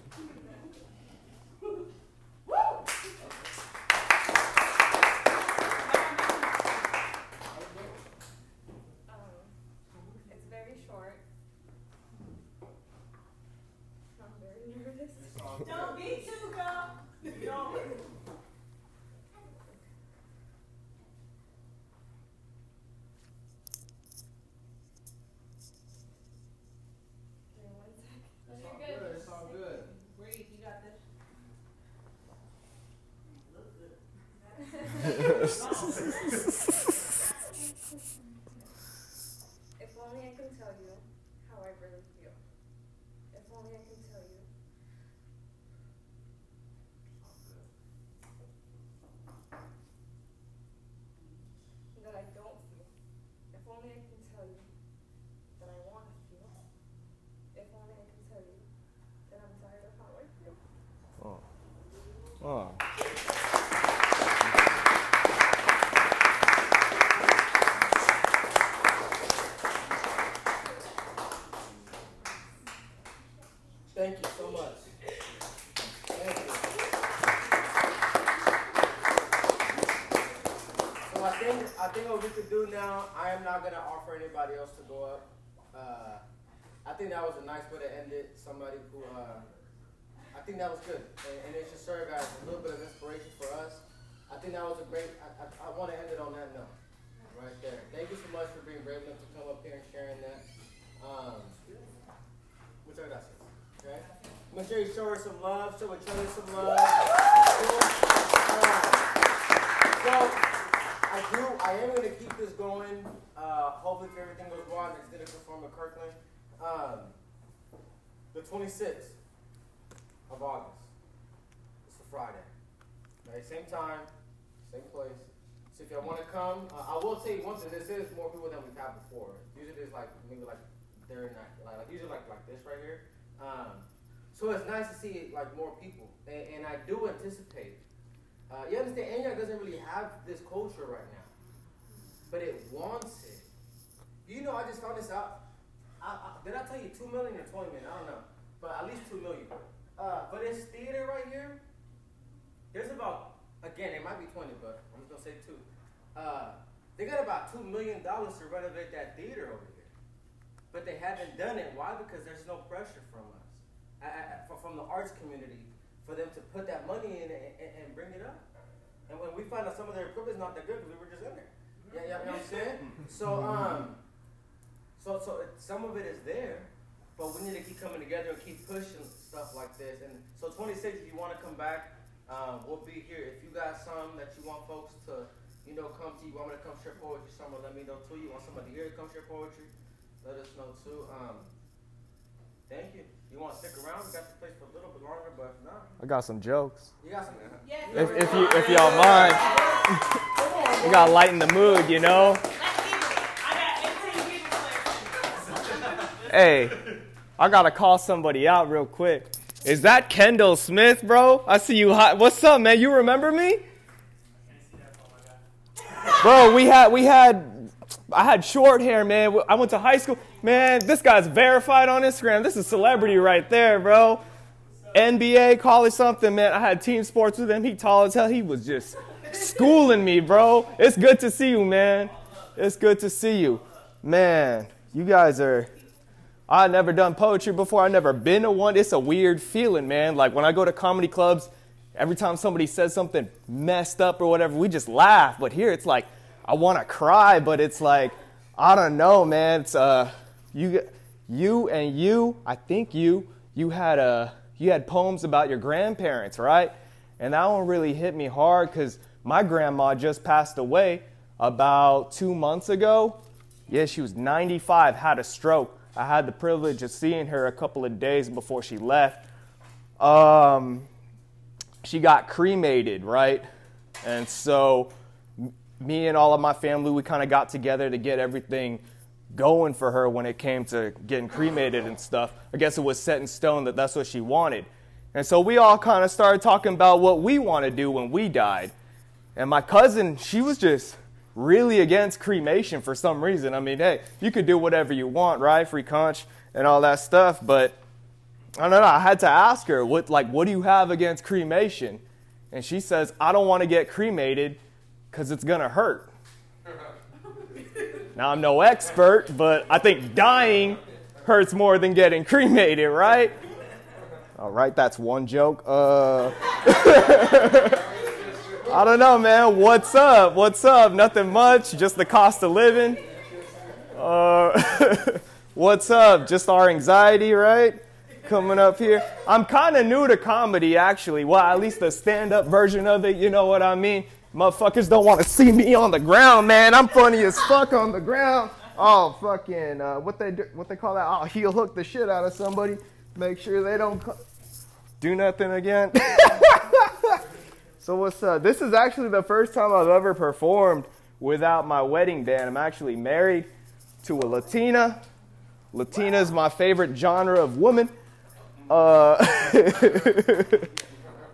was a nice way to end it. Somebody who uh, I think that was good, and, and it should serve as a little bit of inspiration for us. I think that was a great. I, I, I want to end it on that note, right there. Thank you so much for being brave enough to come up here and sharing that. Um, muchas gracias. Okay. Make sure you show her some love. Show each other some love. So I do. I am going to keep this going. Uh, hopefully, if everything goes well, I'm just going to perform at Kirkland. Um, the 26th of August. It's a Friday. Okay, same time, same place. So if y'all want to come, uh, I will one thing. This is more people than we've had before. Usually it's like maybe like they're not like, like usually like like this right here. Um, so it's nice to see like more people, and, and I do anticipate. Uh, you understand, Antioch doesn't really have this culture right now, but it wants it. You know, I just found this out. I, I, did I tell you two million or twenty million? I don't know, but at least two million. Uh, but this theater right here, there's about again, it might be twenty, but I'm just gonna say two. Uh, they got about two million dollars to renovate that theater over here, but they haven't done it. Why? Because there's no pressure from us, I, I, from the arts community, for them to put that money in and, and, and bring it up. And when we find out some of their equipment's not that good, because we were just in there. Yeah, yeah, you know what I'm saying? So, um, so, so it, some of it is there, but we need to keep coming together and keep pushing stuff like this. And so, 26, if you want to come back, um, we'll be here. If you got some that you want folks to, you know, come to you, want me to come share poetry somewhere, let me know too. You want somebody here to come share poetry, let us know too. Um, thank you. You want to stick around? We got the place for a little bit longer, but if not, I got some jokes. you got some. Yes. If, if you if y'all mind, <laughs> we gotta lighten the mood, you know. Let's keep it. I got 18 people playing. Hey, I gotta call somebody out real quick. Is that Kendall Smith, bro? I see you hot. What's up, man? You remember me? Bro, we had we had I had short hair, man. I went to high school. Man, this guy's verified on Instagram. This is celebrity right there, bro. NBA, college something, man. I had team sports with him. He tall as hell. He was just schooling me, bro. It's good to see you, man. It's good to see you. Man, you guys are I never done poetry before. I never been to one. It's a weird feeling, man. Like when I go to comedy clubs, every time somebody says something messed up or whatever, we just laugh. But here it's like, I want to cry, but it's like, I don't know, man. It's uh, you, you and you. I think you, you had a, you had poems about your grandparents, right? And that one really hit me hard because my grandma just passed away about two months ago. Yeah, she was 95, had a stroke. I had the privilege of seeing her a couple of days before she left. Um, she got cremated, right? And so me and all of my family, we kind of got together to get everything going for her when it came to getting cremated and stuff. I guess it was set in stone that that's what she wanted. And so we all kind of started talking about what we want to do when we died. And my cousin, she was just really against cremation for some reason. I mean, hey, you could do whatever you want, right? Free conch and all that stuff. But I don't know. I had to ask her, what, like, what do you have against cremation? And she says, I don't want to get cremated because it's going to hurt. <laughs> Now, I'm no expert, but I think dying hurts more than getting cremated, right? <laughs> All right, that's one joke. Uh, <laughs> I don't know, man. What's up? What's up? Nothing much. Just the cost of living. Uh, <laughs> what's up? Just our anxiety, right? Coming up here. I'm kind of new to comedy, actually. Well, at least the stand up version of it, you know what I mean? Motherfuckers don't want to see me on the ground, man. I'm funny as fuck on the ground. Oh, fucking, uh, what they do, what they call that? I'll heel hook the shit out of somebody. Make sure they don't do nothing again. <laughs> so what's up? This is actually the first time I've ever performed without my wedding band. I'm actually married to a Latina. Latina is my favorite genre of woman. Uh, <laughs>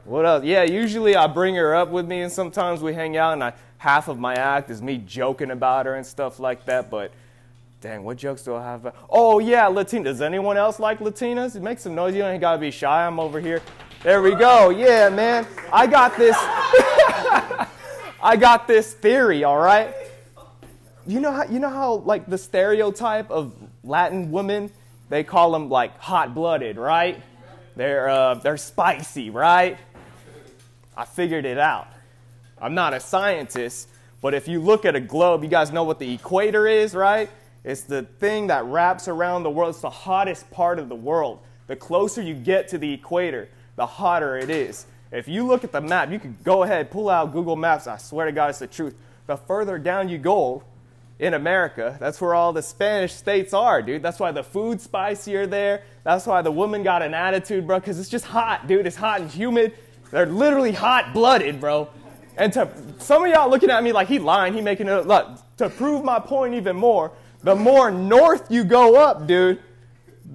what else? Yeah, usually I bring her up with me, and sometimes we hang out, and I, half of my act is me joking about her and stuff like that. But dang, what jokes do I have? Oh yeah, Latina. Does anyone else like Latinas? Make some noise. You ain't gotta be shy. I'm over here. There we go. Yeah, man. I got this. <laughs> I got this theory. All right. You know how you know how like the stereotype of Latin women, they call them like hot-blooded, right? They're uh, they're spicy, right? I figured it out. I'm not a scientist, but if you look at a globe, you guys know what the equator is, right? It's the thing that wraps around the world. It's the hottest part of the world. The closer you get to the equator, the hotter it is. If you look at the map, you can go ahead, pull out Google Maps. I swear to God, it's the truth. The further down you go in America, that's where all the Spanish states are, dude. That's why the food's spicier there. That's why the woman got an attitude, bro, because it's just hot, dude. It's hot and humid. They're literally hot blooded, bro. And to some of y'all looking at me like he lying, he making it look to prove my point even more. The more north you go up, dude,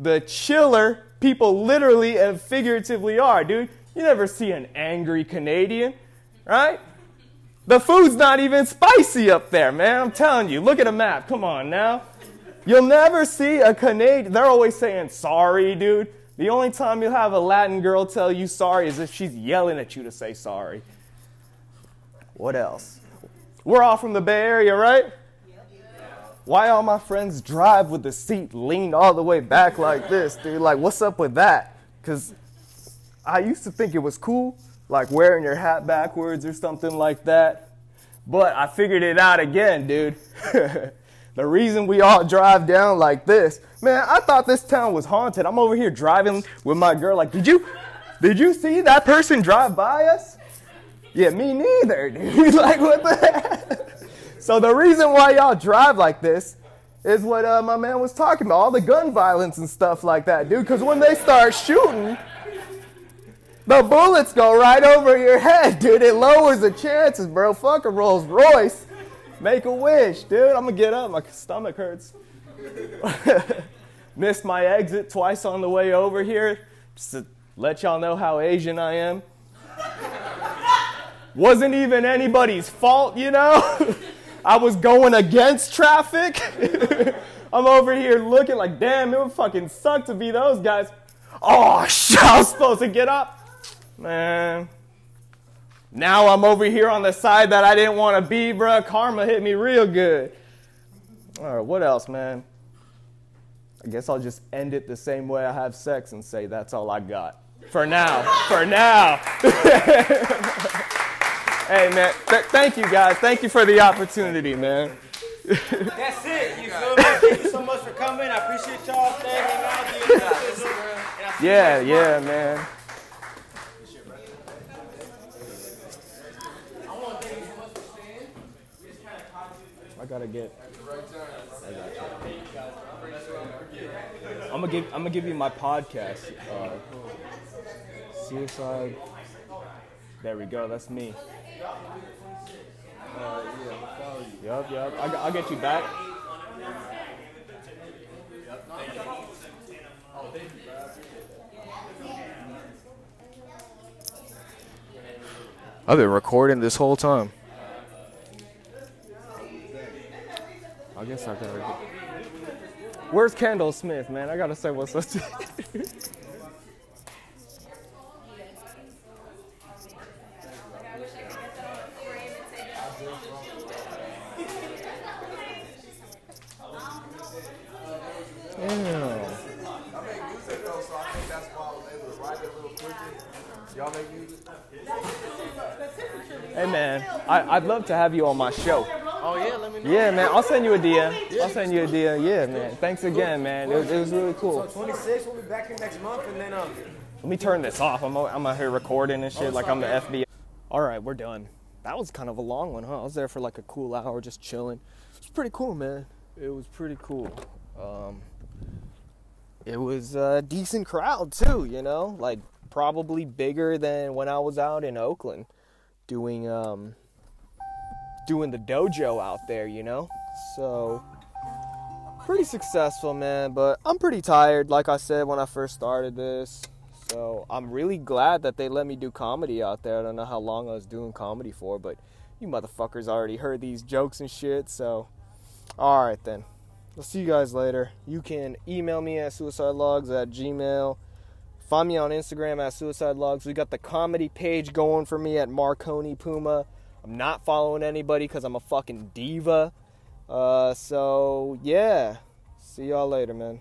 the chiller people literally and figuratively are, dude. You never see an angry Canadian, right? The food's not even spicy up there, man. I'm telling you. Look at a map. Come on now. You'll never see a Canadian. They're always saying sorry, dude. The only time you'll have a Latin girl tell you sorry is if she's yelling at you to say sorry. What else? We're all from the Bay Area, right? Why all my friends drive with the seat leaned all the way back like this, dude? Like, what's up with that? Because I used to think it was cool, like wearing your hat backwards or something like that. But I figured it out again, dude. <laughs> the reason we all drive down like this, man, I thought this town was haunted. I'm over here driving with my girl, like, did you, did you see that person drive by us? Yeah, me neither, <laughs> dude. like, what the <laughs> heck? So the reason why y'all drive like this is what uh, my man was talking about, all the gun violence and stuff like that, dude. Because when they start shooting, the bullets go right over your head, <laughs> dude. It lowers the chances, bro. Fuck a Rolls Royce. Make a wish, dude. I'm gonna get up. My stomach hurts. <laughs> Missed my exit twice on the way over here. Just to let y'all know how Asian I am. <laughs> Wasn't even anybody's fault, you know? I was going against traffic. <laughs> I'm over here looking like, damn, it would fucking suck to be those guys. Oh, shit, <laughs> I was supposed to get up. Man. Now I'm over here on the side that I didn't want to be, bruh. Karma hit me real good. All right, what else, man? I guess I'll just end it the same way I have sex and say that's all I got. For now. For now. <laughs> hey, man. Th- thank you, guys. Thank you for the opportunity, man. That's it. You feel me? Thank you so much for coming. I appreciate y'all staying hanging out. Do your baptism. And I see you Yeah, yeah, man. I want to thank you so much for staying. We just kind of caught you. I gotta get. I'm gonna give. I'm gonna give you my podcast. Uh, suicide. There we go. That's me. Yup, yup. I, I'll get you back. I've been recording this whole time. I guess I gotta. Where's Kendall Smith, man? I gotta say what's up. <laughs> to- Damn. I make music though, so I think that's why I was able to write it a little quicker. Y'all make music? Hey man, I, I'd love to have you on my show. Oh, yeah, let me know. Yeah, man. I'll send you a DM. I'll send you a DM. Yeah, man. Thanks again, man. It was, it was really cool. So 26, we'll be back here next month, and then um, Let me turn this off. I'm, I'm out here recording and shit like I'm the FBI. All right, we're done. That was kind of a long one, huh? I was there for like a cool hour just chilling. It was pretty cool, man. It was pretty cool. Um, it was a decent crowd too, you know, like probably bigger than when I was out in Oakland doing um, doing the dojo out there, you know. So pretty successful, man. But I'm pretty tired, like I said when I first started this. So I'm really glad that they let me do comedy out there. I don't know how long I was doing comedy for, but you motherfuckers already heard these jokes and shit. So, all right then. I'll see you guys later. You can email me at suicidelogs at gmail. Find me on Instagram at Suicide Logs. We got the comedy page going for me at Marconi Puma. I'm not following anybody because I'm a fucking diva. Uh, so yeah. See y'all later, man.